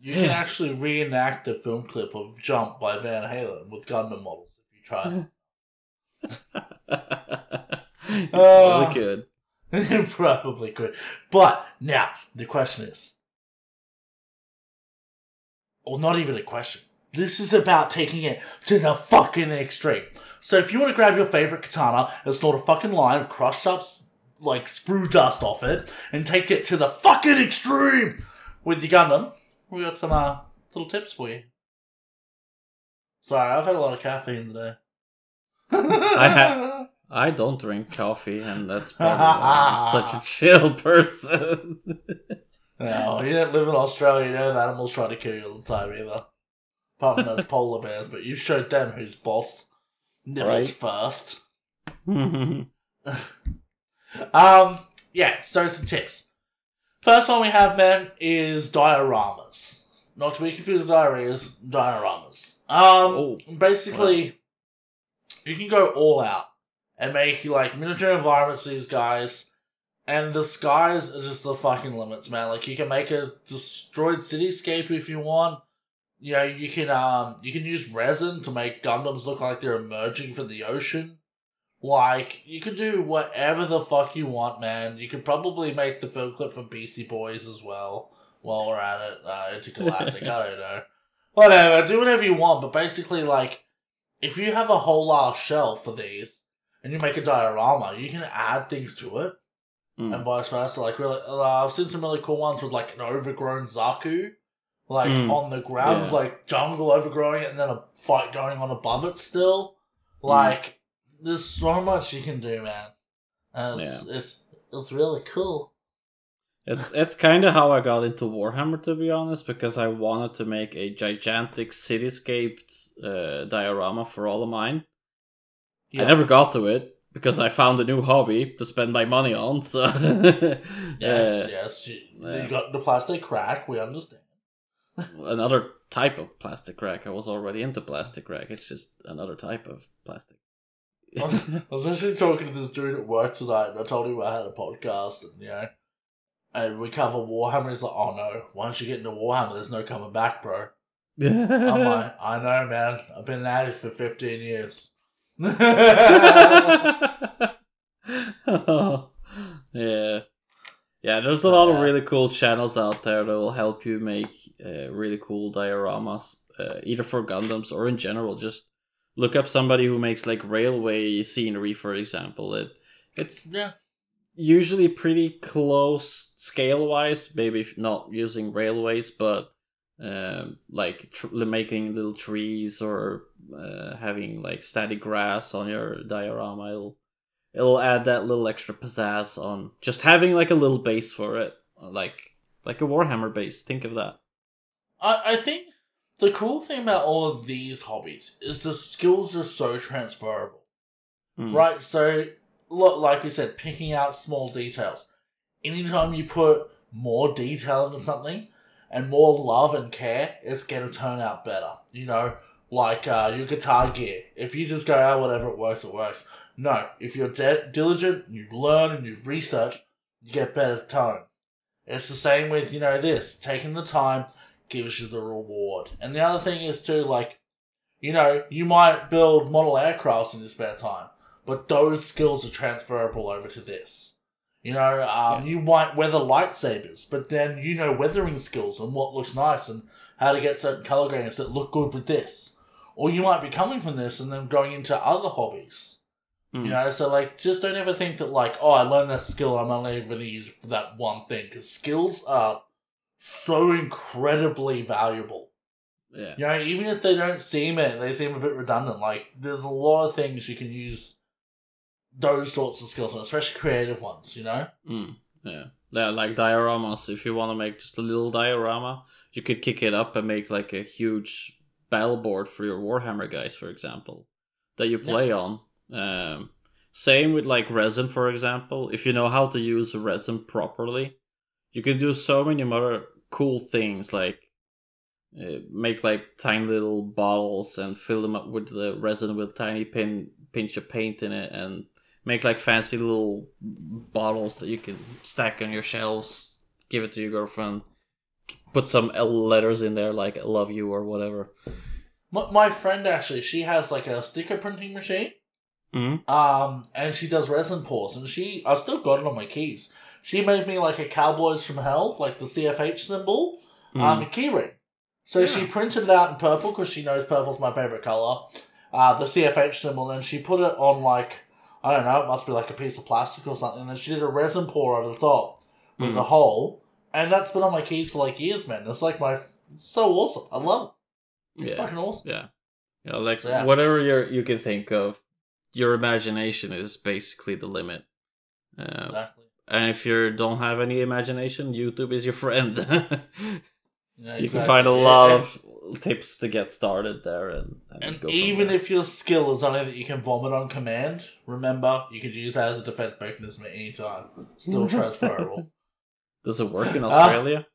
You can actually reenact a film clip of Jump by Van Halen with Gundam models if you try. you Uh, good. You probably could. But now the question is, or not even a question. This is about taking it to the fucking extreme. So if you want to grab your favorite katana and snort a fucking line of crushed up, like screw dust off it, and take it to the fucking extreme with your Gundam, we got some uh, little tips for you. Sorry, I've had a lot of caffeine today. I ha- I don't drink coffee, and that's probably why I'm such a chill person. No, you don't live in Australia. You don't have animals trying to kill you all the time either. Apart from those polar bears, but you showed them who's boss. Nipples first. yeah. Um, yeah, so some tips. First one we have, man, is dioramas. Not to be confused with diarrheas, dioramas. Um, Oh, basically, you can go all out and make like miniature environments for these guys, and the skies are just the fucking limits, man. Like you can make a destroyed cityscape if you want. You know, you can um you can use resin to make Gundams look like they're emerging from the ocean. Like you can do whatever the fuck you want, man. You could probably make the film clip from Beastie Boys as well. While we're at it, uh, intergalactic. I don't know. Whatever, do whatever you want. But basically, like, if you have a whole ass shelf for these, and you make a diorama, you can add things to it Mm. and vice versa. Like really, uh, I've seen some really cool ones with like an overgrown Zaku, like Mm. on the ground, Yeah. like jungle overgrowing it, and then a fight going on above it. Still, Mm. like there's so much you can do, man. And it's it's it's really cool. It's it's kind of how I got into Warhammer, to be honest, because I wanted to make a gigantic cityscape uh, diorama for all of mine. Yeah. I never got to it because I found a new hobby to spend my money on. So Yes, uh, yes. You, yeah. you got the plastic crack. We understand. another type of plastic rack. I was already into plastic rack. It's just another type of plastic. I was actually talking to this dude at work tonight, and I told him I had a podcast, and you know, and we cover Warhammer. He's like, "Oh no, once you get into Warhammer, there's no coming back, bro." I'm like, "I know, man. I've been at it for 15 years." yeah. Yeah, there's a lot of really cool channels out there that will help you make uh, really cool dioramas, uh, either for Gundams or in general, just look up somebody who makes like railway scenery, for example. It it's Yeah. usually pretty close scale wise. Maybe not using railways, but um, like tr- making little trees or uh, having like static grass on your diorama. It'll it'll add that little extra pizzazz on just having like a little base for it, like like a Warhammer base. Think of that. I, I think the cool thing about all of these hobbies is the skills are so transferable. Mm. Right, so look, like we said, picking out small details. Anytime you put more detail into something and more love and care, it's gonna turn out better. You know, like uh, your guitar gear. If you just go, oh, whatever, it works, it works. No, if you're de- diligent, you learn and you research, you get better tone. It's the same with, you know, this. Taking the time gives you the reward. And the other thing is, too, like, you know, you might build model aircrafts in your spare time but those skills are transferable over to this. You know, um, you might weather lightsabers, but then you know weathering skills and what looks nice and how to get certain color gradients that look good with this. Or you might be coming from this and then going into other hobbies. Mm. You know, so like, just don't ever think that like, oh, I learned that skill, I'm only ever going to use that one thing, because skills are so incredibly valuable. Yeah. You know, even if they don't seem it, they seem a bit redundant. Like, there's a lot of things you can use those sorts of skills especially creative ones, you know? Mm, yeah. Yeah, like dioramas. If you want to make just a little diorama, you could kick it up and make like a huge battle board for your Warhammer guys, for example, that you play on. Um, same with like resin, for example. If you know how to use resin properly, you can do so many more cool things like uh, make like tiny little bottles and fill them up with the resin with tiny pin pinch of paint in it and make like fancy little bottles that you can stack on your shelves give it to your girlfriend put some L letters in there like i love you or whatever My, my friend actually, she has like a sticker printing machine. mm-hmm. Um, and she does resin pours, and she, I've still got it on my keys. She made me like a Cowboys from Hell, like the CFH symbol, um, a keyring. So she printed it out in purple because she knows purple's my favorite color. Uh, the CFH symbol, and she put it on like I don't know, it must be like a piece of plastic or something. And she did a resin pour over the top with Mm. a hole, and that's been on my keys for like years, man. It's like my, it's so awesome. I love it. yeah Fucking awesome. yeah yeah like Yeah. whatever you you can think of your imagination is basically the limit uh, Exactly. and if you don't have any imagination youtube is your friend Yeah, you can find a lot and- of tips to get started there and, and, And go even there. if your skill is only that you can vomit on command, remember you could use that as a defense mechanism at any time. Still transferable. does it work in Ah. australia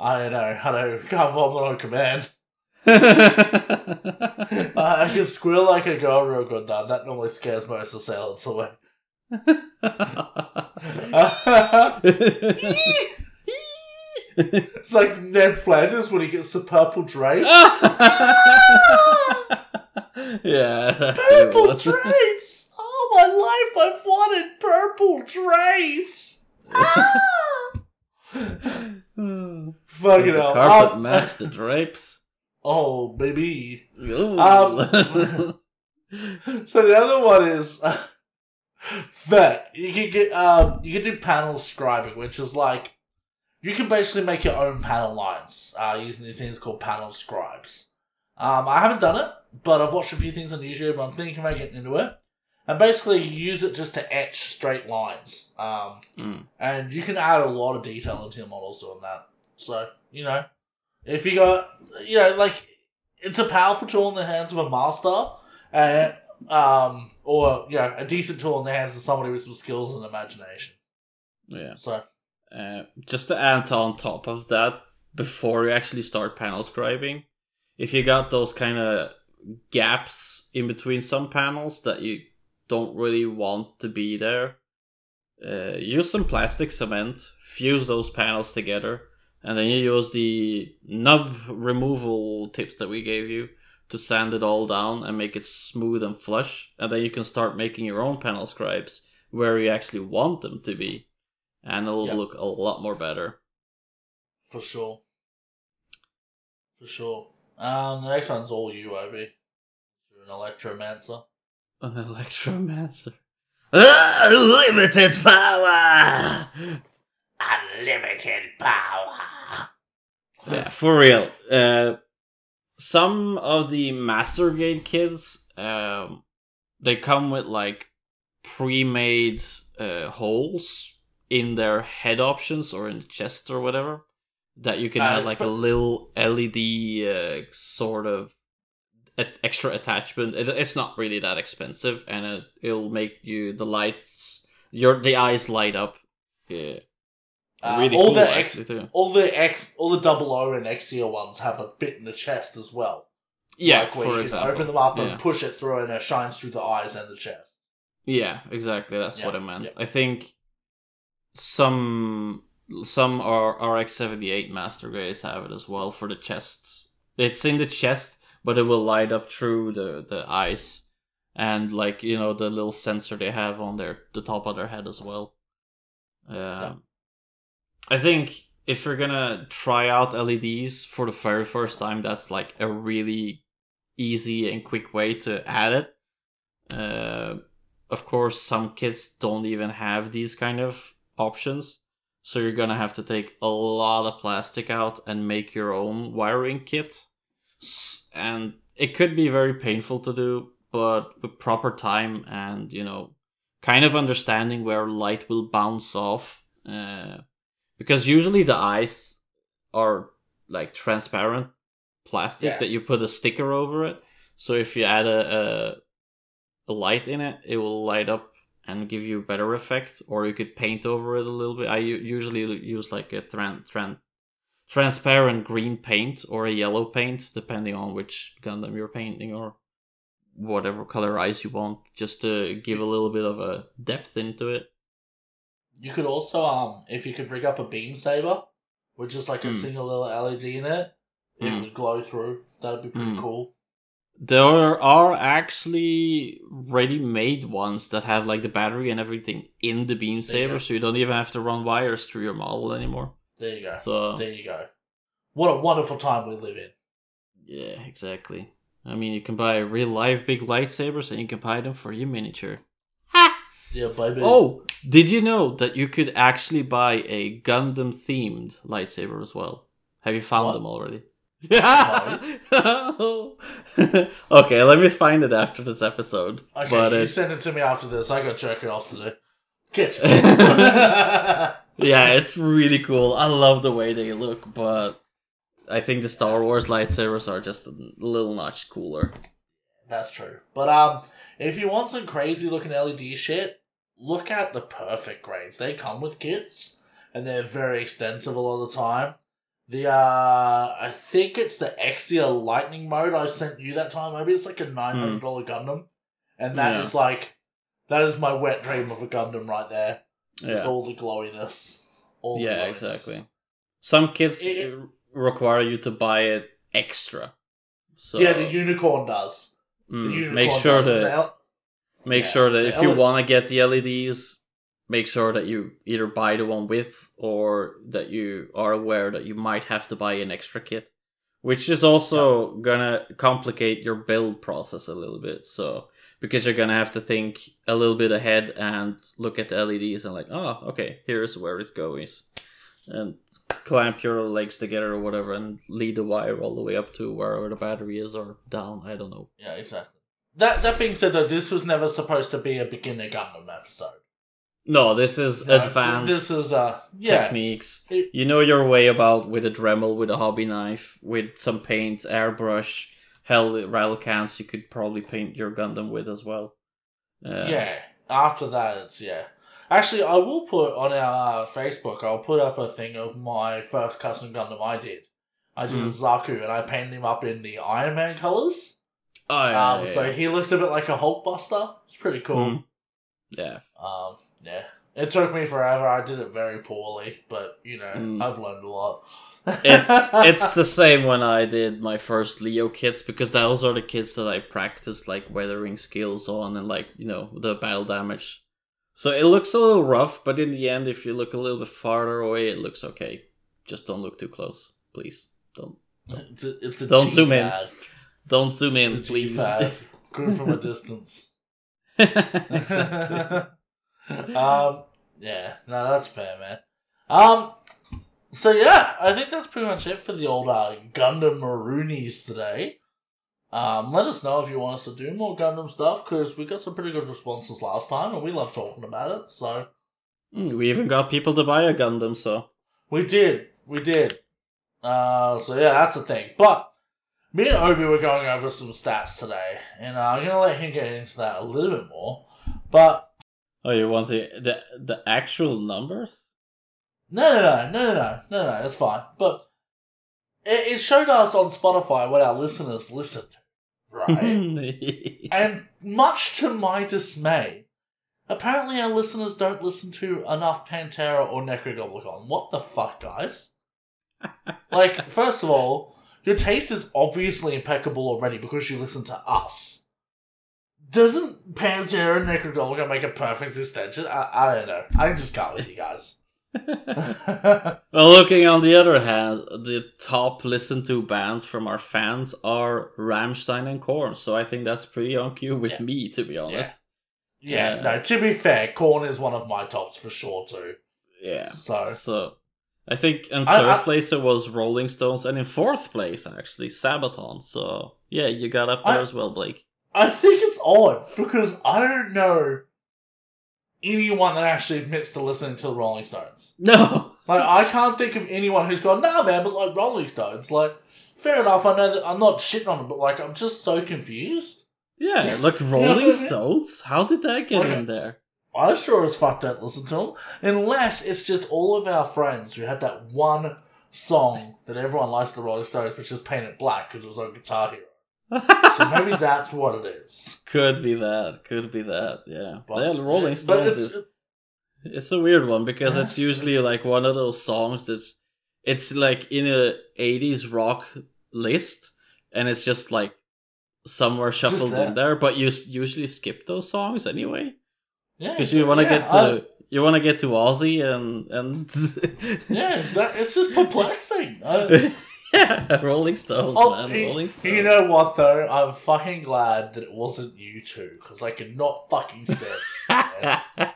I don't know. I don't can't vomit on command. yeah, I can squeal like a girl real good though. That normally scares most assailants away. it's like Ned Flanders when he gets the purple drape. yeah, Purple drapes! All my life I've wanted purple drapes! Fucking the hell. carpet Um, match the drapes. Oh, baby. Um, So the other one is that you can get um you can do panel scribing, which is like you can basically make your own panel lines uh, using these things called panel scribes. Um, I haven't done it, but I've watched a few things on YouTube. I'm thinking about getting into it, and basically use it just to etch straight lines. Um, Mm. and you can add a lot of detail into your models doing that. So you know, if you got you know like it's a powerful tool in the hands of a master, and um, or you know, a decent tool in the hands of somebody with some skills and imagination. yeah. So Uh, just to add on top of that, before you actually start panel scribing, if you got those kind of gaps in between some panels that you don't really want to be there, uh, use some plastic cement, fuse those panels together, and then you use the nub removal tips that we gave you to sand it all down and make it smooth and flush. And then you can start making your own panel scribes where you actually want them to be and it'll Yep. look a lot more better. for sure, for sure. Um, the next one's all you, Obi. An electromancer. An electromancer. Unlimited power. Unlimited power. Yeah, for real. Uh, some of the Master Grade kids, um, they come with like pre-made uh, holes in their head options or in the chest or whatever that you can Uh, add like a little LED uh, sort of a- extra attachment. It, it's not really that expensive, and it, it'll make you the lights your the eyes light up. Yeah, Uh, really all cool the X, all the X, all the double O and Xia ones have a bit in the chest as well. Yeah, like where for you example. can open them up Yeah. and push it through, and it shines through the eyes and the chest. Yeah, exactly. That's Yeah, what I meant. yeah. I think some some RX seventy eight master grades have it as well for the chest. It's in the chest, but it will light up through the the eyes and like you know the little sensor they have on their the top of their head as well. Um, I think if you're gonna try out LEDs for the very first time, that's like a really easy and quick way to add it. Uh, of course, some kids don't even have these kind of options, so you're gonna have to take a lot of plastic out and make your own wiring kit. And it could be very painful to do, but with proper time and you know, kind of understanding where light will bounce off, uh, because usually the eyes are like transparent plastic Yes. that you put a sticker over it. So if you add a, a a light in it, it will light up and give you a better effect. Or you could paint over it a little bit. I usually use like a tran- tran- transparent green paint or a yellow paint, depending on which Gundam you're painting or whatever color eyes you want, just to give a little bit of a depth into it. You could also, um, if you could rig up a beam saber, with just like a Mm. single little LED in it, it Mm. would glow through. That'd be pretty Mm. cool. There are actually ready-made ones that have like the battery and everything in the beam There you saber, so you don't even have to run wires through your model anymore. There you go. So There you go. What a wonderful time we live in. yeah, exactly. I mean, you can buy real life big lightsabers, and you can buy them for your miniature. Yeah, baby. Oh, did you know that you could actually buy a Gundam themed lightsaber as well? Have you found What? them already? okay, let me find it after this episode. okay, but you it's send it to me after this. I got jerking off to do. Kiss. yeah, it's really cool. I love the way they look, but I think the Star Wars lightsabers are just a little notch cooler. That's true. But um, if you want some crazy looking LED shit, look at the perfect grades. They come with kits, and they're very extensive a lot of the time. The uh, I think it's the Exia Lightning mode I sent you that time. Maybe it's like a nine hundred dollar Gundam, and that is Yeah. like that is my wet dream of a Gundam right there. With all the glowiness. All the yeah, glowiness. exactly. Some kits It- require you to buy it extra. So Yeah, the unicorn does. The mm, unicorn make sure does. That make yeah, sure that the if you want to get the LEDs, make sure that you either buy the one with or that you are aware that you might have to buy an extra kit, which is also gonna complicate your build process a little bit. So because you're gonna have to think a little bit ahead and look at the LEDs and like, oh, okay, here's where it goes, and clamp your legs together or whatever and lead the wire all the way up to wherever the battery is or down. I don't know. Yeah, exactly. That that being said, though, this was never supposed to be a beginner Gundam episode. No, this is No, advanced. This is uh yeah. techniques. It- You know your way about with a Dremel, with a hobby knife, with some paint, airbrush, hell, rattle cans. You could probably paint your Gundam with as well. Uh, Yeah. After that, it's yeah. Actually, I will put on our uh, Facebook. I'll put up a thing of my first custom Gundam I did. I did Mm. a Zaku, and I painted him up in the Iron Man colors. Oh yeah. um, yeah, so yeah. he looks a bit like a Hulk Buster. It's pretty cool. Mhm. yeah. Um, yeah. It took me forever. I did it very poorly, but you know, Mm. I've learned a lot. It's it's the same when I did my first Leo kits because those are the kits that I practiced like weathering skills on and like you know the battle damage. So it looks a little rough, but in the end, if you look a little bit farther away, it looks okay. Just don't look too close, please. Don't it's a, it's a Don't zoom in. Don't zoom It's in, please. Good from a distance. exactly. um, yeah, no, that's fair, man. Um, so yeah, I think that's pretty much it for the old uh, Gundam Maroonies today. Um, let us know if you want us to do more Gundam stuff because we got some pretty good responses last time and we love talking about it. So Mm, we even got people to buy a Gundam, so we did, we did. Uh, so yeah, that's the thing. But me and Obi were going over some stats today, and uh, I'm gonna let him get into that a little bit more. But oh, you want the the the actual numbers? No, no, no, no, no, no, no, no, that's fine. But it, it showed us on Spotify what our listeners listened, right? and much to my dismay, apparently our listeners don't listen to enough Pantera or Nekrogoblikon. What the fuck, guys? like, first of all, your taste is obviously impeccable already because you listen to us. Doesn't Pantera and Nekrogoblikon make a perfect extension? I, I don't know. I just can't with you guys. well, looking on the other hand, the top listened to bands from our fans are Rammstein and Korn, so I think that's pretty on cue with Yeah. me, to be honest. Yeah, Yeah. no, to be fair, Korn is one of my tops for sure too. Yeah. So So, I think in I- third I- place it was Rolling Stones, and in fourth place actually Sabaton. So yeah, you got up there I- as well, Blake. I think it's odd because I don't know anyone that actually admits to listening to the Rolling Stones. No. Like I can't think of anyone who's gone, nah man, but like Rolling Stones, like fair enough, I know that I'm not shitting on them, but like I'm just so confused. Yeah, look, know what I Rolling mean? Stones. How did that get Okay. in there? I sure as fuck don't listen to them. Unless it's just all of our friends who had that one song that everyone likes the Rolling Stones, which is Paint It Black because it was on Guitar Hero. So maybe that's what it is. Could be that. Could be that. Yeah. But, yeah, Rolling but Stones it's, is it's a weird one because it's usually like one of those songs that's it's like in a 80s rock list and it's just like somewhere shuffled in there but you usually skip those songs anyway yeah, because you want to yeah, get I- to you want to get to Ozzy and and yeah, exactly. It's just perplexing. I, yeah Rolling Stones oh, man Rolling Stones you know what though? I'm fucking glad that it wasn't U2 because I could not fucking stand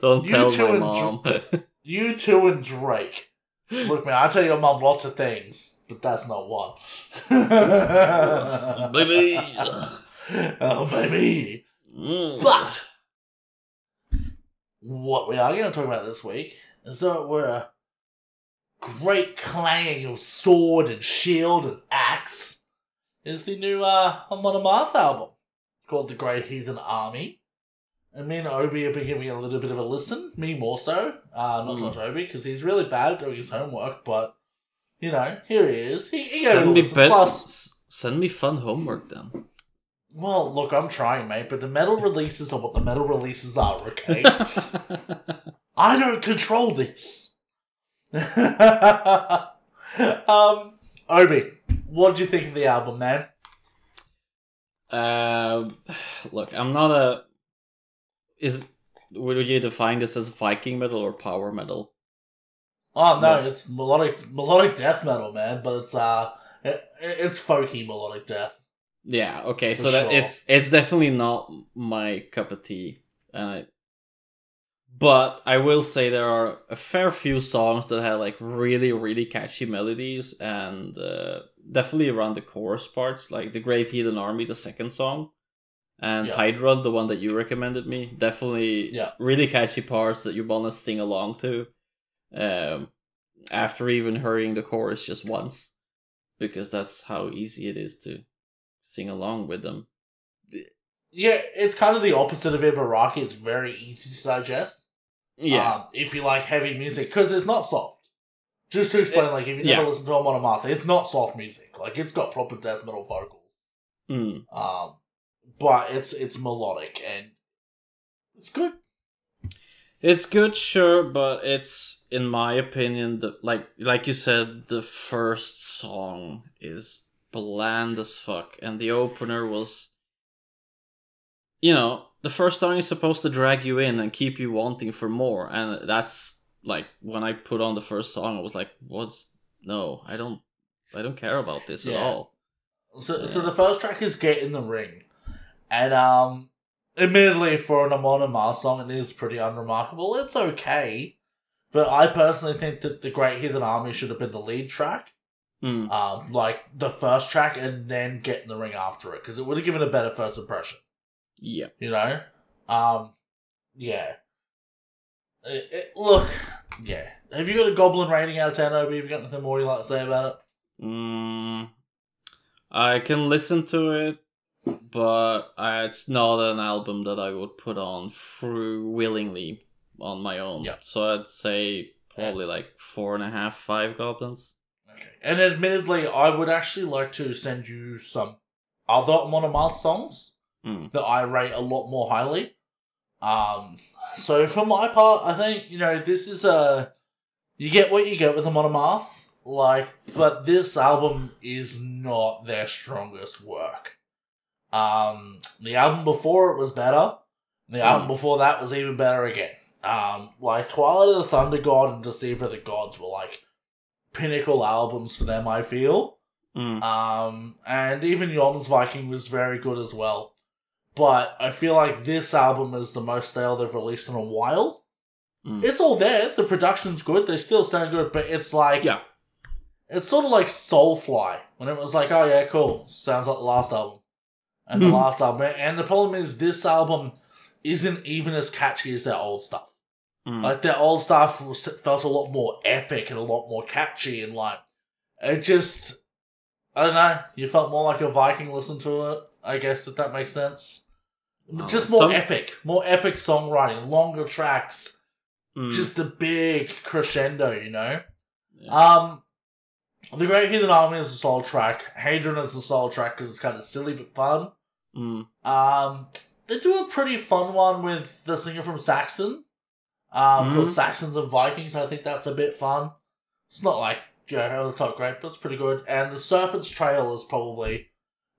don't You tell two my mom U2 and Drake. Look, man, I tell your mom lots of things, but that's not one. baby oh, baby. Mm. But what we are going to talk about this week is that we're great clanging of sword and shield and axe is the new uh, Amon Amarth album. It's called The Great Heathen Army. And me and Obi have been giving a little bit of a listen. Me more so. Uh, not so Mm. much Obi, because he's really bad at doing his homework, but, you know, here he is. He, he send me bet- Plus, send me fun homework then well, look, I'm trying, mate, but the metal releases are what the metal releases are, okay? I don't control this. um, Obi, what did you think of the album, man? Um, look, I'm not a. Is would you define this as Viking metal or power metal? Oh no, No. it's melodic melodic death metal, man. But it's uh, it, it's folky melodic death. Yeah. Okay. So that it's it's definitely not my cup of tea, I, but I will say there are a fair few songs that have like really really catchy melodies, and uh, definitely around the chorus parts, like the Great Heathen Army, the second song. And Yeah. Heidrun, the one that you recommended me, definitely Yeah. really catchy parts that you want to sing along to. Um, after even hearing the chorus just once, because that's how easy it is to sing along with them. Yeah, it's kind of the opposite of Ibaraki. It's very easy to digest. Yeah, Um, if you like heavy music, because it's not soft. Just to explain, like if you never listen to Amon Amarth, it's not soft music. Like it's got proper death metal vocals. Mm. Um, but it's it's melodic and it's good. it's good, sure, but it's in my opinion the like like you said, the first song is bland as fuck, and the opener was, you know, the first song is supposed to drag you in and keep you wanting for more, and that's like when I put on the first song, I was like, what's no, I don't, I don't care about this at all. So, so the first track is "Get in the Ring," And um, admittedly, for an Amon Amarth song, it is pretty unremarkable. It's okay, but I personally think that the Great Heathen Army should have been the lead track, Mm. um, like the first track, and then get in the ring after it, because it would have given a better first impression. Yeah. You know, um, yeah. It- it- look, yeah. Have you got a Goblin rating out of ten, Obi? Have you got anything more you like to say about it? Mm, I can listen to it, but I, it's not an album that I would put on through willingly on my own. Yeah. So I'd say probably like four and a half, five goblins. Okay. And admittedly, I would actually like to send you some other Amon Amarth songs Mm. that I rate a lot more highly. Um, so for my part, I think you know this is a you get what you get with Amon Amarth, like, but this album is not their strongest work. Um, the album before it was better. The album Mm. before that was even better again. Um, like Twilight of the Thunder God and Deceiver of the Gods were like pinnacle albums for them. I feel. Mm. Um, and even Jomsviking was very good as well. But I feel like this album is the most stale they've released in a while. Mm. It's all there. The production's good. They still sound good, but it's like Yeah. it's sort of like Soulfly when it was like, oh yeah, cool, sounds like the last album, and the Hmm. last album. And the problem is this album isn't even as catchy as their old stuff. Mm. Like their old stuff was, felt a lot more epic and a lot more catchy, and like it just, I don't know. You felt more like a Viking listen to it. I guess if that makes sense. Just more some- epic, more epic songwriting, longer tracks, Mm. just a big crescendo, you know. Yeah. Um, the Great Heathen Army is the soul track. Heidrun is the soul track because it's kind of silly but fun. Mm. Um, they do a pretty fun one with the singer from Saxon. Um, Mhm. called Saxons and Vikings. I think that's a bit fun. It's not like you know over the top great, but it's pretty good. And the Serpent's Trail is probably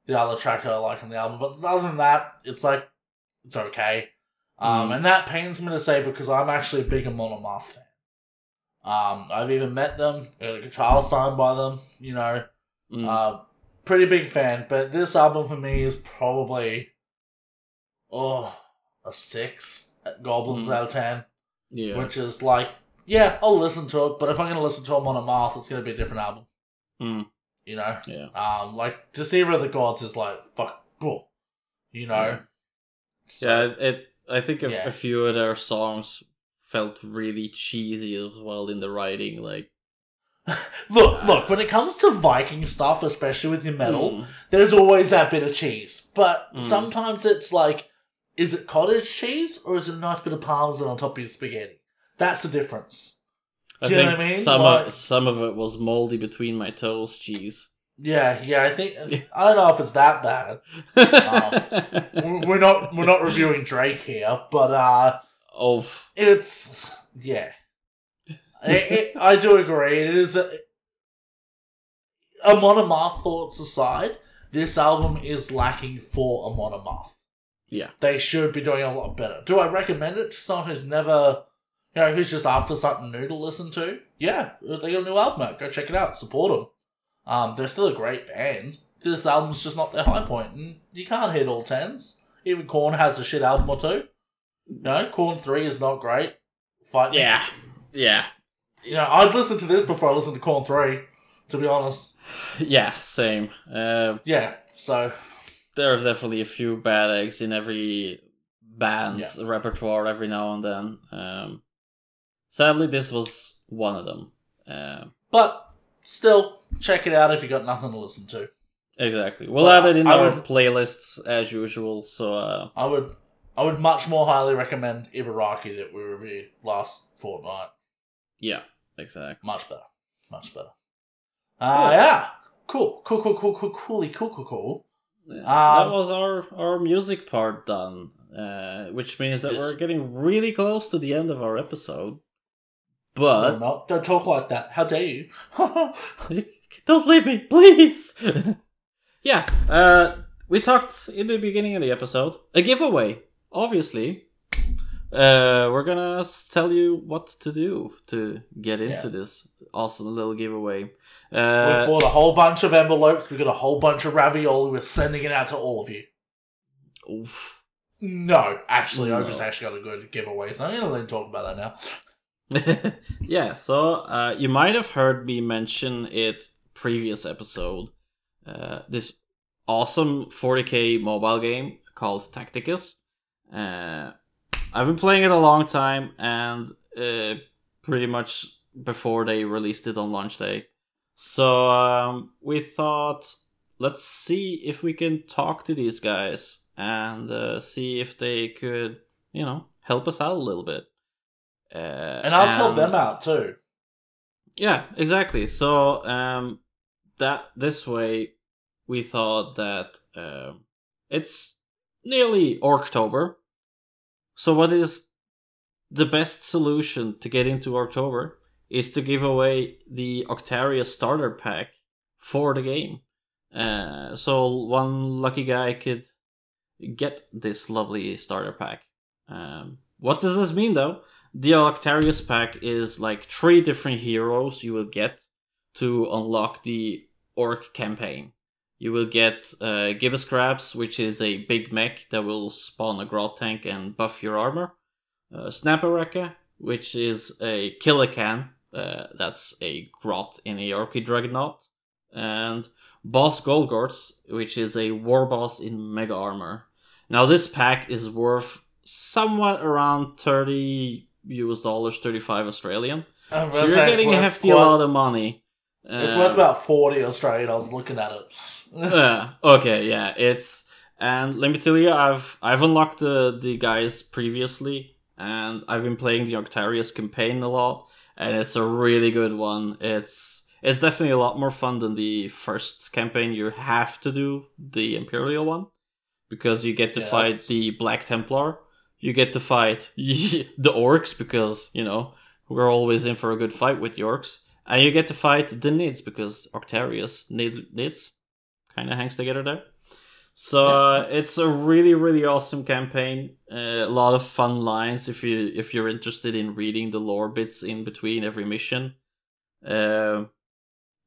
the other track I like on the album. But other than that, it's like it's okay. Um, Mhm. and that pains me to say because I'm actually a bigger Amon Amarth fan. Um, I've even met them, got a guitar signed by them. You know, Mm. uh, pretty big fan, but this album for me is probably oh a six at Goblins Mm. out of ten, yeah. which is like yeah, I'll listen to it, but if I'm gonna listen to them Amon Amarth, it's gonna be a different album. Mm. You know, Yeah. um, like Deceiver of the Gods is like fuck, cool. You know. So- Yeah, it. I think a, Yeah. a few of their songs felt really cheesy as well in the writing. Like Look, look. When it comes to Viking stuff, especially with your metal, mm, there's always that bit of cheese. But Mm. sometimes it's like, is it cottage cheese or is it a nice bit of parmesan on top of your spaghetti? That's the difference. I Do you know think what I mean? some Like- of some of it was moldy between my toes cheese. Yeah, yeah. I think I don't know if it's that bad. We're we're not we're not reviewing Drake here, but uh, oh, it's yeah. I, it, I do agree. It is a, Amon Amarth thoughts aside. This album is lacking for Amon Amarth. yeah. they should be doing a lot better. Do I recommend it to someone who's never, you know, who's just after something new to listen to? Yeah, they got a new album out. Go check it out. Support them. Um, they're still a great band. This album's just not their high point, and you can't hit all tens. Even Korn has a shit album or two. No, Korn three is not great. Fight me. Yeah. Yeah. you know, I'd listen to this before I listen to Korn three. To be honest, Yeah, same. Uh, yeah. So there are definitely a few bad eggs in every band's repertoire every now and then. Um, sadly, this was one of them. Um but still, check it out if you got nothing to listen to. exactly. We'll Well, add it in I our would- playlists as usual. So uh, I would I would much more highly recommend Ibaraki that we reviewed last fortnight. yeah, exactly. Much better. Much better. Uh, yeah. Cool. Cool, cool, cool, cool, coolly, cool, cool, cool. Yeah, so Um, that was our our music part done, uh, which means that This- we're getting really close to the end of our episode. But no, don't talk like that. How dare you? don't leave me, please. yeah, uh, we talked in the beginning of the episode a giveaway. Obviously, uh, we're gonna tell you what to do to get into Yeah. this awesome little giveaway. We've Uh, bought a whole bunch of envelopes. We've got a whole bunch of ravioli. We're sending it out to all of you. Oof. No, actually, No. Actually got a good giveaway, so I'm gonna let him talk about that now. yeah, so uh, you might have heard me mention it previous episode. Uh, this awesome 40k mobile game called Tacticus. Uh, I've been playing it a long time, and uh, pretty much before they released it on launch day. So um, we thought, let's see if we can talk to these guys and uh, see if they could, you know, help us out a little bit. Uh, And I'll help them out too. yeah, exactly. So um, that this way, we thought that um it's nearly October. So what is the best solution to get into October is to give away the Octarius starter pack for the game. Uh, so one lucky guy could get this lovely starter pack. Um, what does this mean though? The Octarius pack is like three different heroes you will get to unlock the Orc campaign. You will get uh, Gibbascrapz, which is a big mech that will spawn a Grot tank and buff your armor. Uh, Snapperaka, which is a Killa Kan, uh, that's a Grot in a Orky Dreadnought. And Boss Gulgortz, which is a war boss in Mega Armor. Now, this pack is worth somewhat around 30 US dollars, 35 Australian. Uh, so you're getting a hefty quite- amount of money. It's worth uh, about forty Australian. I was looking at it. yeah. Okay. Yeah. It's and let me tell you, I've I've unlocked the the guys previously, and I've been playing the Octarius campaign a lot, and it's a really good one. It's it's definitely a lot more fun than the first campaign. You have to do the Imperial one because you get to Yeah, fight the Black Templar. You get to fight the orcs because you know we're always in for a good fight with the orcs. And you get to fight the Nids because Octarius Nid, Nids kind of hangs together there. So uh, it's a really really awesome campaign. Uh, a lot of fun lines if you if you're interested in reading the lore bits in between every mission. Uh,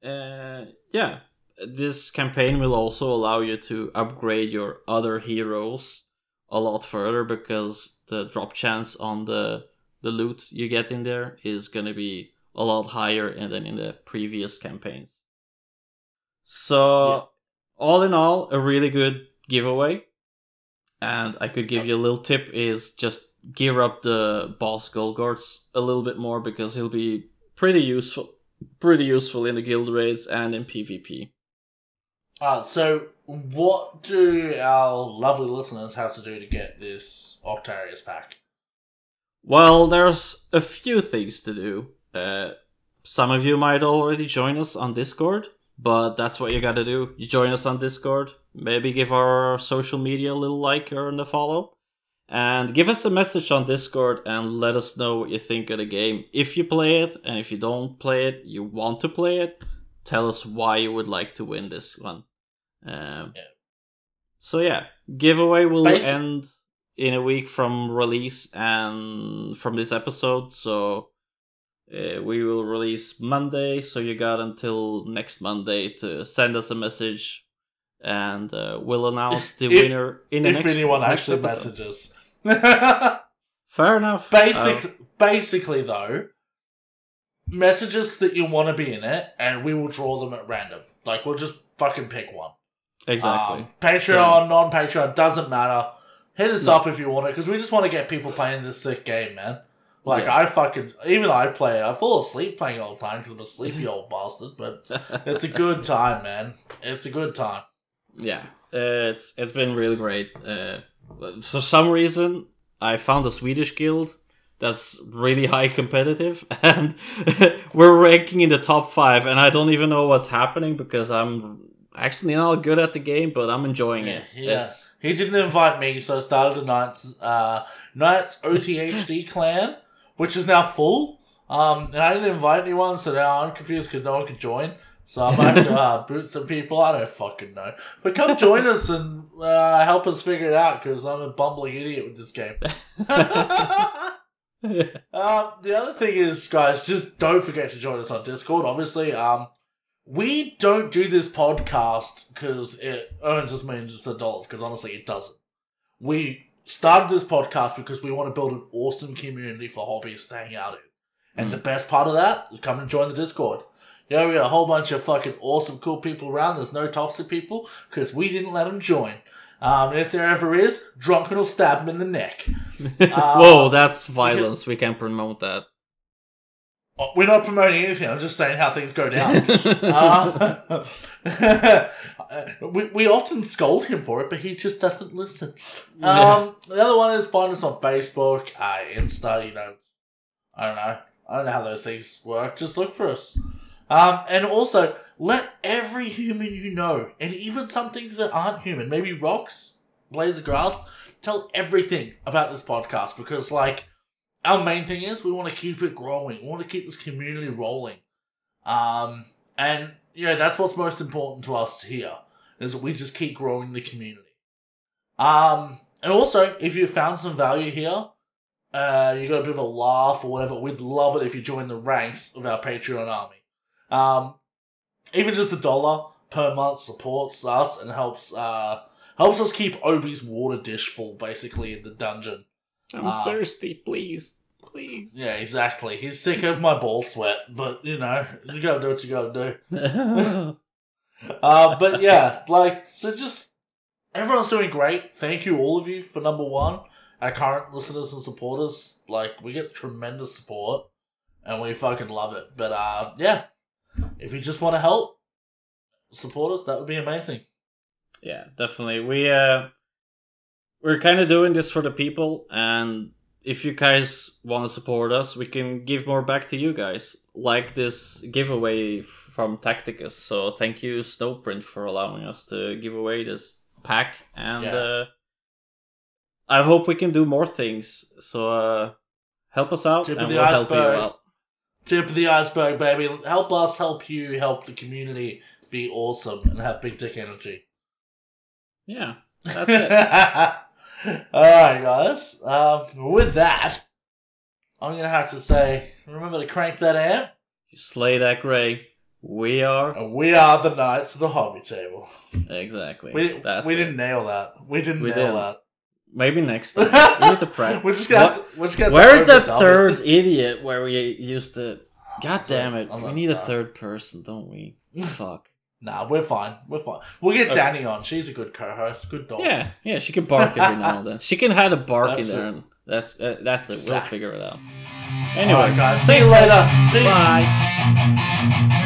uh, yeah, this campaign will also allow you to upgrade your other heroes a lot further because the drop chance on the the loot you get in there is gonna be a lot higher than in the previous campaigns. So, Yeah. all in all, a really good giveaway. And I could give you a little tip is just gear up the boss Gulgortz a little bit more because he'll be pretty useful pretty useful in the guild raids and in PvP. Uh, so, what do our lovely listeners have to do to get this Octarius pack? Well, there's a few things to do. Uh, some of you might already join us on Discord, but that's what you gotta do. You join us on Discord, maybe give our social media a little like or a follow, and give us a message on Discord and let us know what you think of the game. If you play it, and if you don't play it, you want to play it, tell us why you would like to win this one. Um, Yeah. So yeah, giveaway will end in a week from release and from this episode. So uh, we will release Monday. So you got until next Monday to send us a message, and uh, we'll announce the If- winner in the if next. anyone next actually episode. messages. Fair enough. Basic, Uh, basically, though, messages that you want to be in it, and we will draw them at random. Like we'll just fucking pick one. Exactly. Um, Patreon, non-Patreon, doesn't matter. Hit us No. up if you want it, because we just want to get people playing this sick game, man. Like Yeah. I fucking even I play it. I fall asleep playing all the time because I'm a sleepy old bastard. But it's a good time, man. It's a good time. yeah, uh, it's it's been really great. Uh, for some reason, I found a Swedish guild that's really high competitive, and we're ranking in the top five. And I don't even know what's happening because I'm actually not good at the game, but I'm enjoying it. Yeah. It's- He didn't invite me, so I started a Knights uh Knights OTHT clan, which is now full. Um, and I didn't invite anyone, so now I'm confused because no one could join. So I might have to uh, boot some people. I don't fucking know. But come join us and uh, help us figure it out because I'm a bumbling idiot with this game. Um, the other thing is, guys, just don't forget to join us on Discord. Obviously, um, we don't do this podcast because it earns us millions of dollars. Because honestly, it doesn't. we started this podcast because we want to build an awesome community for hobbyists to hang out in. And the best part of that is come and join the Discord. Yeah, we got a whole bunch of fucking awesome, cool people around. There's no toxic people because we didn't let them join. Um, and if there ever is, Drunken will stab him in the neck. Uh, Whoa, that's violence. We can't promote that. Oh, We're not promoting anything. I'm just saying how things go down. Uh, we, we often scold him for it, but he just doesn't listen. Um, the other one is find us on Facebook, uh, Insta, you know. I don't know. I don't know how those things work. Just look for us. Um, and also, let every human you know, and even some things that aren't human, maybe rocks, blades of grass, tell everything about this podcast because, like, our main thing is we want to keep it growing. We want to keep this community rolling. Um, and you know that's what's most important to us here is that we just keep growing the community. Um, and also if you found some value here, uh, you got a bit of a laugh or whatever, we'd love it if you join the ranks of our Patreon army. Um, even just a dollar per month supports us and helps uh helps us keep Obi's water dish full basically in the dungeon. I'm Ah. thirsty, please. Please. Yeah, exactly. He's sick of my ball sweat, but you know, you gotta do what you gotta do. Uh, but yeah, like, so just everyone's doing great. Thank you, all of you, for number one. Our current listeners and supporters, like, we get tremendous support and we fucking love it. But uh, yeah, if you just want to help support us, that would be amazing. yeah, definitely. We uh we're kind of doing this for the people and if you guys want to support us, we can give more back to you guys. Like this giveaway from Tacticus. So thank you Snowprint for allowing us to give away this pack and Yeah. uh I hope we can do more things. So uh help us out Tip of and the we'll help you iceberg. out. Tip of the iceberg, baby. Help us, help you, help the community be awesome and have big dick energy. Yeah. That's it. All right, guys. Um, with that, I'm gonna have to say, remember to crank that amp, You slay that gray. We are and we are the knights of the hobby table. exactly. We That's we it. didn't nail that. We didn't We nail didn't. that. Maybe next time. we need to practice. we're just gonna. To, we're just gonna Where's to that third it. idiot where we used to? God damn it! We need a third person, don't we? Fuck. Nah, we're fine. We're fine. We'll get Okay. Danny on. She's a good co-host. Good dog. Yeah, yeah. She can bark every now and then. She can have a bark That's in there, and that's uh, that's it. We'll figure it out. Anyway, right, guys. See you later. Peace. Bye.